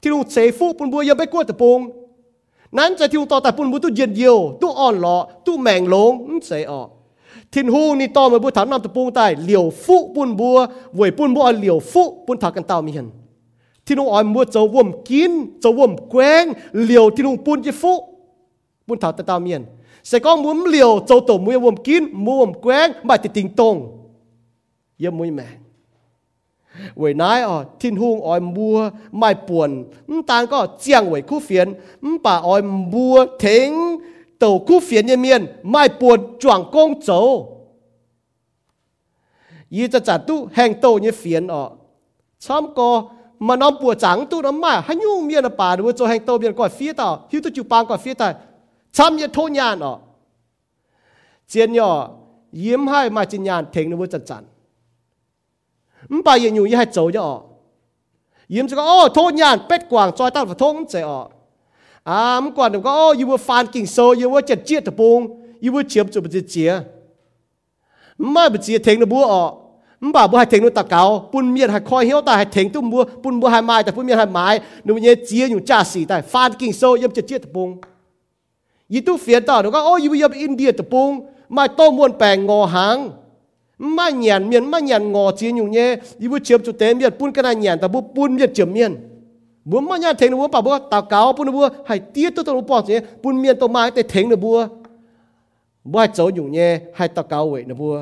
Speaker 1: ที่ลุงเซฟูปุนบัวยังไปกวดตะปงนั้นจะทิวต่อแต่ปุนบุตุเย็นเยียวตุอ่อนหล่อตู้แมงลงเส่ออทินหูนี่ต่อมาบุถามนำตะปูงตายเหลียวฟุปุนบัวเวยปุนบัวเหลียวฟุปุนถากันเต่ามีเห็น ที่นุ่งอ่อนบัวจะว่มกินจะว่มแกว้งเหลียวที่นุ่งปุ่นจะฟุปุ่นถักกันเต่ามีเห็นเสก็มุมเหลียวจะตัวมือว่มกินมือว่มแกว้งไม่ติดติงตรงเยี่ยมมือแมง vậy nãy ở thiên hung oi mua mai buồn tan có giang vậy khu phiền bà oi mua thính tàu khu phiền như miền mai buồn choàng công châu yจะจัดตู้แห่งโตเนี่ยเฟียนออก mà nó bùa trắng tu nó mà hay nhu miên là bà đúng cho hành tàu biển gọi phía tàu hiu tu chụp bang gọi phía tàu. Chăm nhật thôi nhà nó. Chiến nhỏ, yếm hai mà chiến nhàn thèn nó bùa chặt chắn bà yên nhu như hai cháu nhỏ. Yếm cho à, có ô thôi nhàn pet quảng choi tao phải thông chạy ọ. À mày quản được có, ô yêu phan kinh sâu yêu chặt chiết tập bung yêu chiếm chụp chĩa mày bị chĩa thèn nó bùa ọ. มบ่าบัวให้เถงนุตะเกาปุ่นเมียนให้คอยเหี้ยวตาให้เถงตุ้มบัวปุ่นบัวให้ไม้แต่ปุ่นเมียนให้ไม้นูเนี่ยเจียอยู่จ้าสีแต่ฟานกิ่งโซย่ำจะเจียตะปงยี่ตู้เฟียต่อหนูก็โอ้ยยู่ย่ำอินเดียตะปงมาโต้มวนแปลงงอหางมาเหยียนเมียนมาเหยียนงอเจียอยู่เนี่ยยี่บัวเชียมจุดเต็มเมียนปุ่นกันเหยียนแต่บัวปุ่นเมียนเจียมเมียนบัวมาเนี่ยเถงนูบัวป่าบัวตะเกาปุ่นบัวให้เตี้ยตัวตัวนูปอดเนี่ยปุ่นเมียนตัวไม้แต่เถงนูบัวบัวให้โจอยู่เนี่ยให้ตะเกาเว้ยนูบัว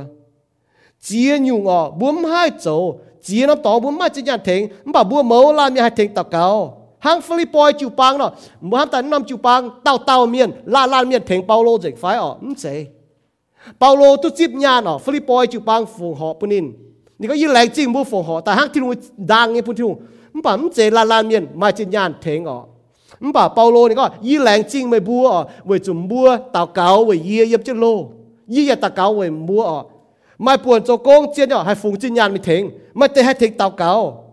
Speaker 1: chiến nhung ngò bún hai走chiến nó tỏ bún mà chỉ nhàn thành bảo bút mẫu làm miền hay thành tao cáo hang Philippoi chịu bang nó bút hắn ta năm chịu bang tao tao miền la la miền thành Paulo dịch phải ở không sẽ เปาโลตุจิบญาณอ๋อฟิลิปปอยจูปังฟงหอปุนินนี่ก็ยิ่งแรงจริงบุฟงหอแต่ฮักที่ลุงดังไงพุ่นที่ลุงมันป่ะมันเจลาลานเมียนมาจิญญาณเทงอ๋อมันป่ะเปาโลนี่ก็ยิ่งแรงจริงไม่บัวอ๋อเวจุ่มบัวตาเกาเวเยี่ยยบเจโลยี่ยตาเกาเวบัวอ๋อ mai buồn cho công chia nhỏ hay phùng chia nhàn mình thính. Mai tê hai thính tàu cáo.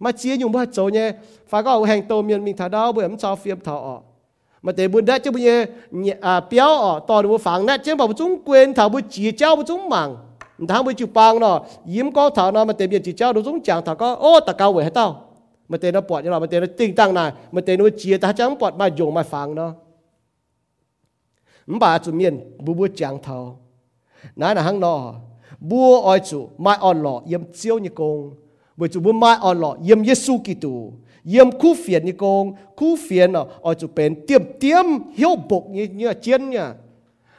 Speaker 1: Mai chia nhung ba chỗ nhé. Phải có hành tô miền mình thả đau bởi ấm cho phiếm thọ. Ọ mà tê buồn đã chứ bây giờ à béo ọ, to được phẳng nát chứ bảo chúng quên, thảo bữa chia trao bữa chúng mảng tháng bữa chịu băng nó yếm có thảo nó mà tê biển chỉ trao đồ chúng chẳng thảo có, ô tà cao bởi hết tao. Mà tê nó bọt như là mà tê nó tinh tăng này. Mà tê nó chia ta chẳng bọt mà dùng mà phẳng nó. Bà chủ miền, bố bố chẳng thảo nãy là hăng nọ bua oi chủ mai on lọ yếm chiếu như công bởi chủ bua mai on lọ yếm Giêsu Kitô yếm khu phiền như công khu phiền à, ở oi chủ bền tiêm tiêm hiếu bộc như như chiến nha.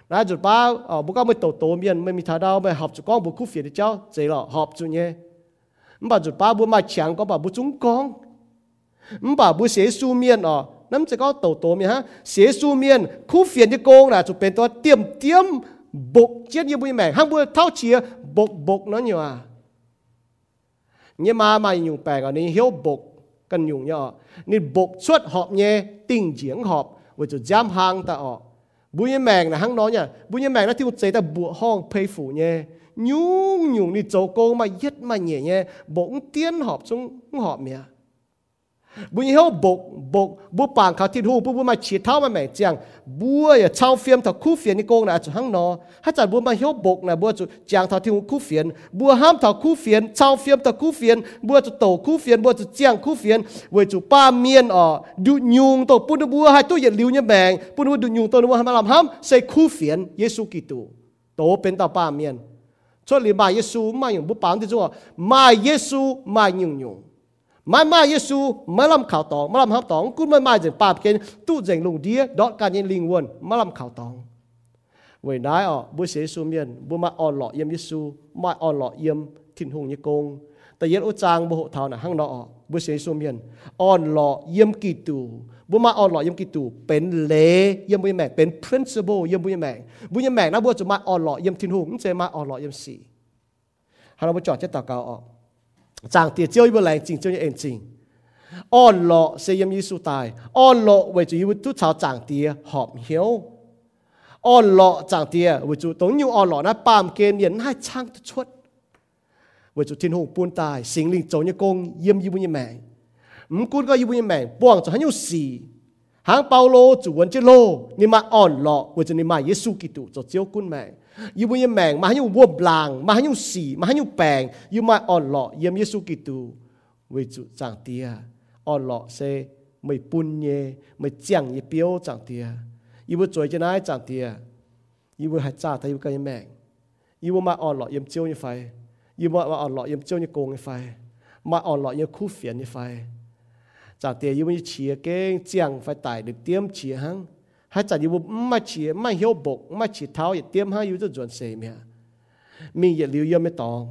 Speaker 1: Nãy chủ ba ở bố cao mới tổ tổ miền mới mi thà đau, mới học chủ con bố khu phiền đi cháu. Dễ lọ học chủ nhé. Bà chủ ba bố mai chẳng có bà bố chúng con. Bà bố sẽ su miền ở ờ, nắm sẽ có tổ tổ miền ha sẽ su miền khu phiền như công là chủ bền to tiêm tiêm bột chết như bùi mẹ hang bùi thao chia bột bột nó nhiều à nhưng mà mà dùng bè ở đi hiếu bột cần dùng nhỏ. Nên bột suốt họp nhé, tình giếng họp với chỗ giam hang ta ở bùi mẹ là hang nó nhỉ? Bùi mẹ nó thiếu chế ta bùa hong phê phủ nhé. Nhung nhung đi chỗ cô mà yết mà nhẹ nhé, bỗng tiến họp xuống họp mẹ. บุญเฮาบกบกบุปางเขาที่หูบุบุมาฉีดเท้ามาแม่เจียงบัวอย่าชาวเฟียมถ้าคู่เฟียนนี่โกงนะจุหังนอถ้าจัดบุวมาเฮาบกนะบัวจุเจียงถ้าที่หูคู่เฟียนบัวห้ามถ้าคู่เฟียนชาวเฟียมถ้าคู่เฟียนบัวจุโตคู่เฟียนบัวจุเจียงคู่เฟียนเวจุป้าเมียนอ่อดุยุงตกปุ้นบัวให้ตู้เหยียดลิ้วเนี่ยแบงปุ้นบัวดุยุงโวนบัวห้ามลำห้ามใส่คู่เฟียนเยซูกิตูโตเป็นต่อป้าเมียนช่วยหรือมาเยซูมาอยู่บุปางที่จู่มาเยซูมายุงยุง mai mai Yesu malam khảo tòng malam hấp tòng cũng mai mai dừng bạp kênh tu dành lùng đĩa đó cả nhân linh quân malam khảo tòng với nái ọ bữa sẽ Yesu miền bữa mai on lọ yếm Yesu mai on lọ yếm thiên hùng như công แต่เย็นอุจางบุหทาวนะห้างนอบุเสียสมเย็นอ่อนหล่อเยี่ยมกีตูบุมาอ่อนหล่อเยี่ยมกีตูเป็นเลเยี่ยมบุยแมงเป็น principle เยี่ยมบุยแมงบุยแมงนะบัวจะมาอ่อนหล่อเยี่ยมทินหุงจะมาอ่อนหล่อเยี่ยมสีฮาราบุจอดจะตะกาวออก จางเตี๋ยเจียวอีบแรงจริงเจียวเองจริงอ่อนหลอเสียมยิสุตายอ่อนหลอไวจุยุทุชาวจางเตี๋ยหอบเหี่ยวอ่อนหลอจางเตี๋ยไวจุตรงยูอ่อนหลอนะปามเกมเย็นให้ช่างทุชดไวจุทิ้นหงปูนตาย สิงลิงโจยกงเยี่ยมยิบุญยแมงมกูก็ยิบุญยแมงป่วงจะหันยูสีหางเปาโลจูวนเจโลนิมาอ่อนหลอไวจุนิมาเยซูกิตุจะเจียวกุนแมง yêu mu yem mang ma hanyu wo blang ma hanyu si ma hanyu pang yêu ma on lo yem yesu kitu. We chu chang tia on lo se mày bún nhé. Mày chẳng nhé biểu chẳng tia yêu bữa chơi chân ai, chẳng tia yêu bữa hạt cha thấy cái mẹ. Yêu bữa mà ở lọ yếm chiêu như phải. Yêu bữa mà ở lọ yếm chiêu như cô như phải. Mà ở lọ khu phiền như phải. Chẳng tia yêu bữa chia cái chẳng phải tải được tiêm chia hăng. 还在有卖起卖小薄卖起头也点下有这转色ไ？ม่ฉีเท้าอย่าเตรียมให้อยู่จะจวนเซียมีอย่าลิวยอมไม่ตอง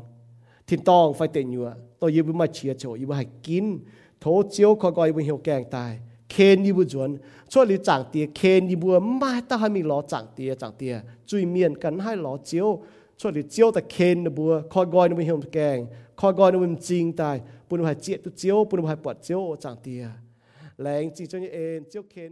Speaker 1: ทิ้งตองไฟเต็นอยู่ตัวยืมมาเฉียโจยืมให้กินโถเจียวคอกอยเหี่ยวแกงตายเคนยืมจวนช่วยหรือจางเตียเคนยืมมาต้องให้มีล้อจางเตียจางเตียจุยเมียนกันให้ล้อเจียวช่วยหรือเจียวแต่เคนบัวคอกอยนเหี่ยวแกงคอกอยนมันจริงตายปุ่นหัวเจียตุเจียวปุ่นหัวปวดเจียวจางเตียแรงจริงจนยเองเจียวเคน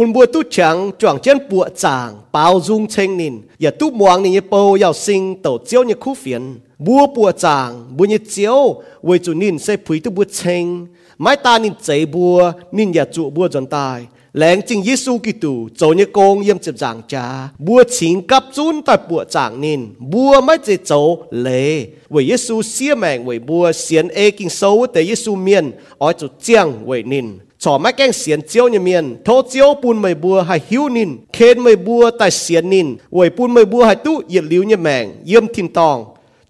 Speaker 1: hùng, bùa tu trắng, chọn chân bùa chàng, bao dung chênh nín, ya tu muang nín bầu yào sinh tổ chiếu như khu phiền. Bùa bùa chàng, bùa như chiếu, với chủ nín sẽ phủy tu bùa chênh, mái ta nín chạy bùa, nín ya trụ bùa dọn tài. Lén chính Giêsu Kitô, cho như công yếm chụp giảng cha, bùa chính cấp chun tại bùa chàng nín, bùa mới chế cho lệ, với Giêsu xia mẹng với bùa xiên ê kinh sâu tế Giêsu miên, ở chỗ chiang với nín. ชอไม่แกงเสียนเจียวเนี่ยเมียนโทเจียวปูนไม่บัวให้หิวนิน เคนไม่บัวแต่เสียนนินไว้ปูนไม่บัวให้ตู้เหยียดหลิวเนี่ยแมงเยี่ยมทินตอง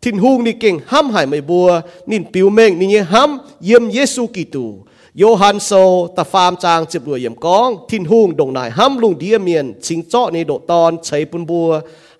Speaker 1: ทินฮูงนี่เก่งห้ำหายไม่บัว นินปิวเมงนี่เนี่ยห้ำเยี่ยมเยซูกิตูโยฮันโซตะฟามจางจ็บรวยเยี่ยมกอง ทินฮูงดงนายห้ำลุงเดียเมียนชิงเจาะในโดตอนใช้ปุนบัว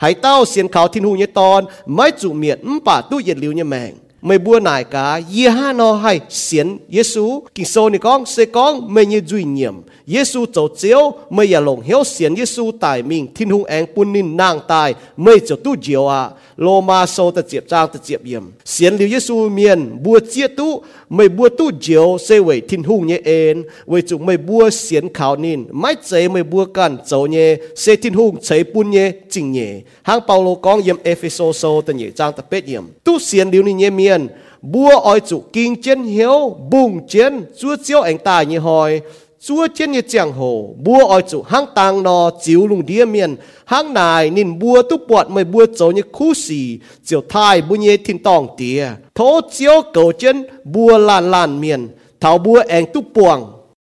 Speaker 1: ให้เต้าเสียนเขาทินฮูงเนี่ยตอน ไม่จุเมียดมป่าตู้เหยียดหลิวเนี่ยแมง mày bua nải cả ye ha no hay xiến. Giêsu kinh sô này con, sẽ con, mày như duy nhiệm. สียนเยซูกิโซนี่ก้องเซก้องไม่ยืจุยเนียมเยซูเจ้าเจียวไม่อย่าหลงเหี่ยวเสียนเยซูตายมิงทิ้นหุงแองปุนนินนางตายไม่เจ้าตู้เจียวอะโลมาโซตะเจียบจางตะเจียบเยี่ยมเสียนลิวเยซูเมียนบัวเจียตู้ไม่บัวตู้เจียวเซเวยทิ้นหุงเนี่ยเอ็นเวยจุไม่บัวเสียนขาวนินไม่เจไม่บัวกันเจ้าเนี่ยเซทิ้นหุงเฉยปุนเนี่ยจริงเนี่ยหางเปาโลก้องเยี่ยมเอเฟโซโซตะเนี่ยจางตะเป็ดเยี่ยมตู้เสียนลิวนี่เนี่ยเมียน bua oi chủ kinh chiến hiếu bùng chiến chúa chiếu ảnh tài như hỏi chúa trên như chẳng hồ bua oi chủ hang tàng nò, chiếu lùng đĩa miền, hang này nên bua tu bọt mới bua chỗ như khu xì chiều thai bu nhẹ thiên tòng tía thố chiếu cầu chân bua lan lan miền, thảo bua anh tu buồng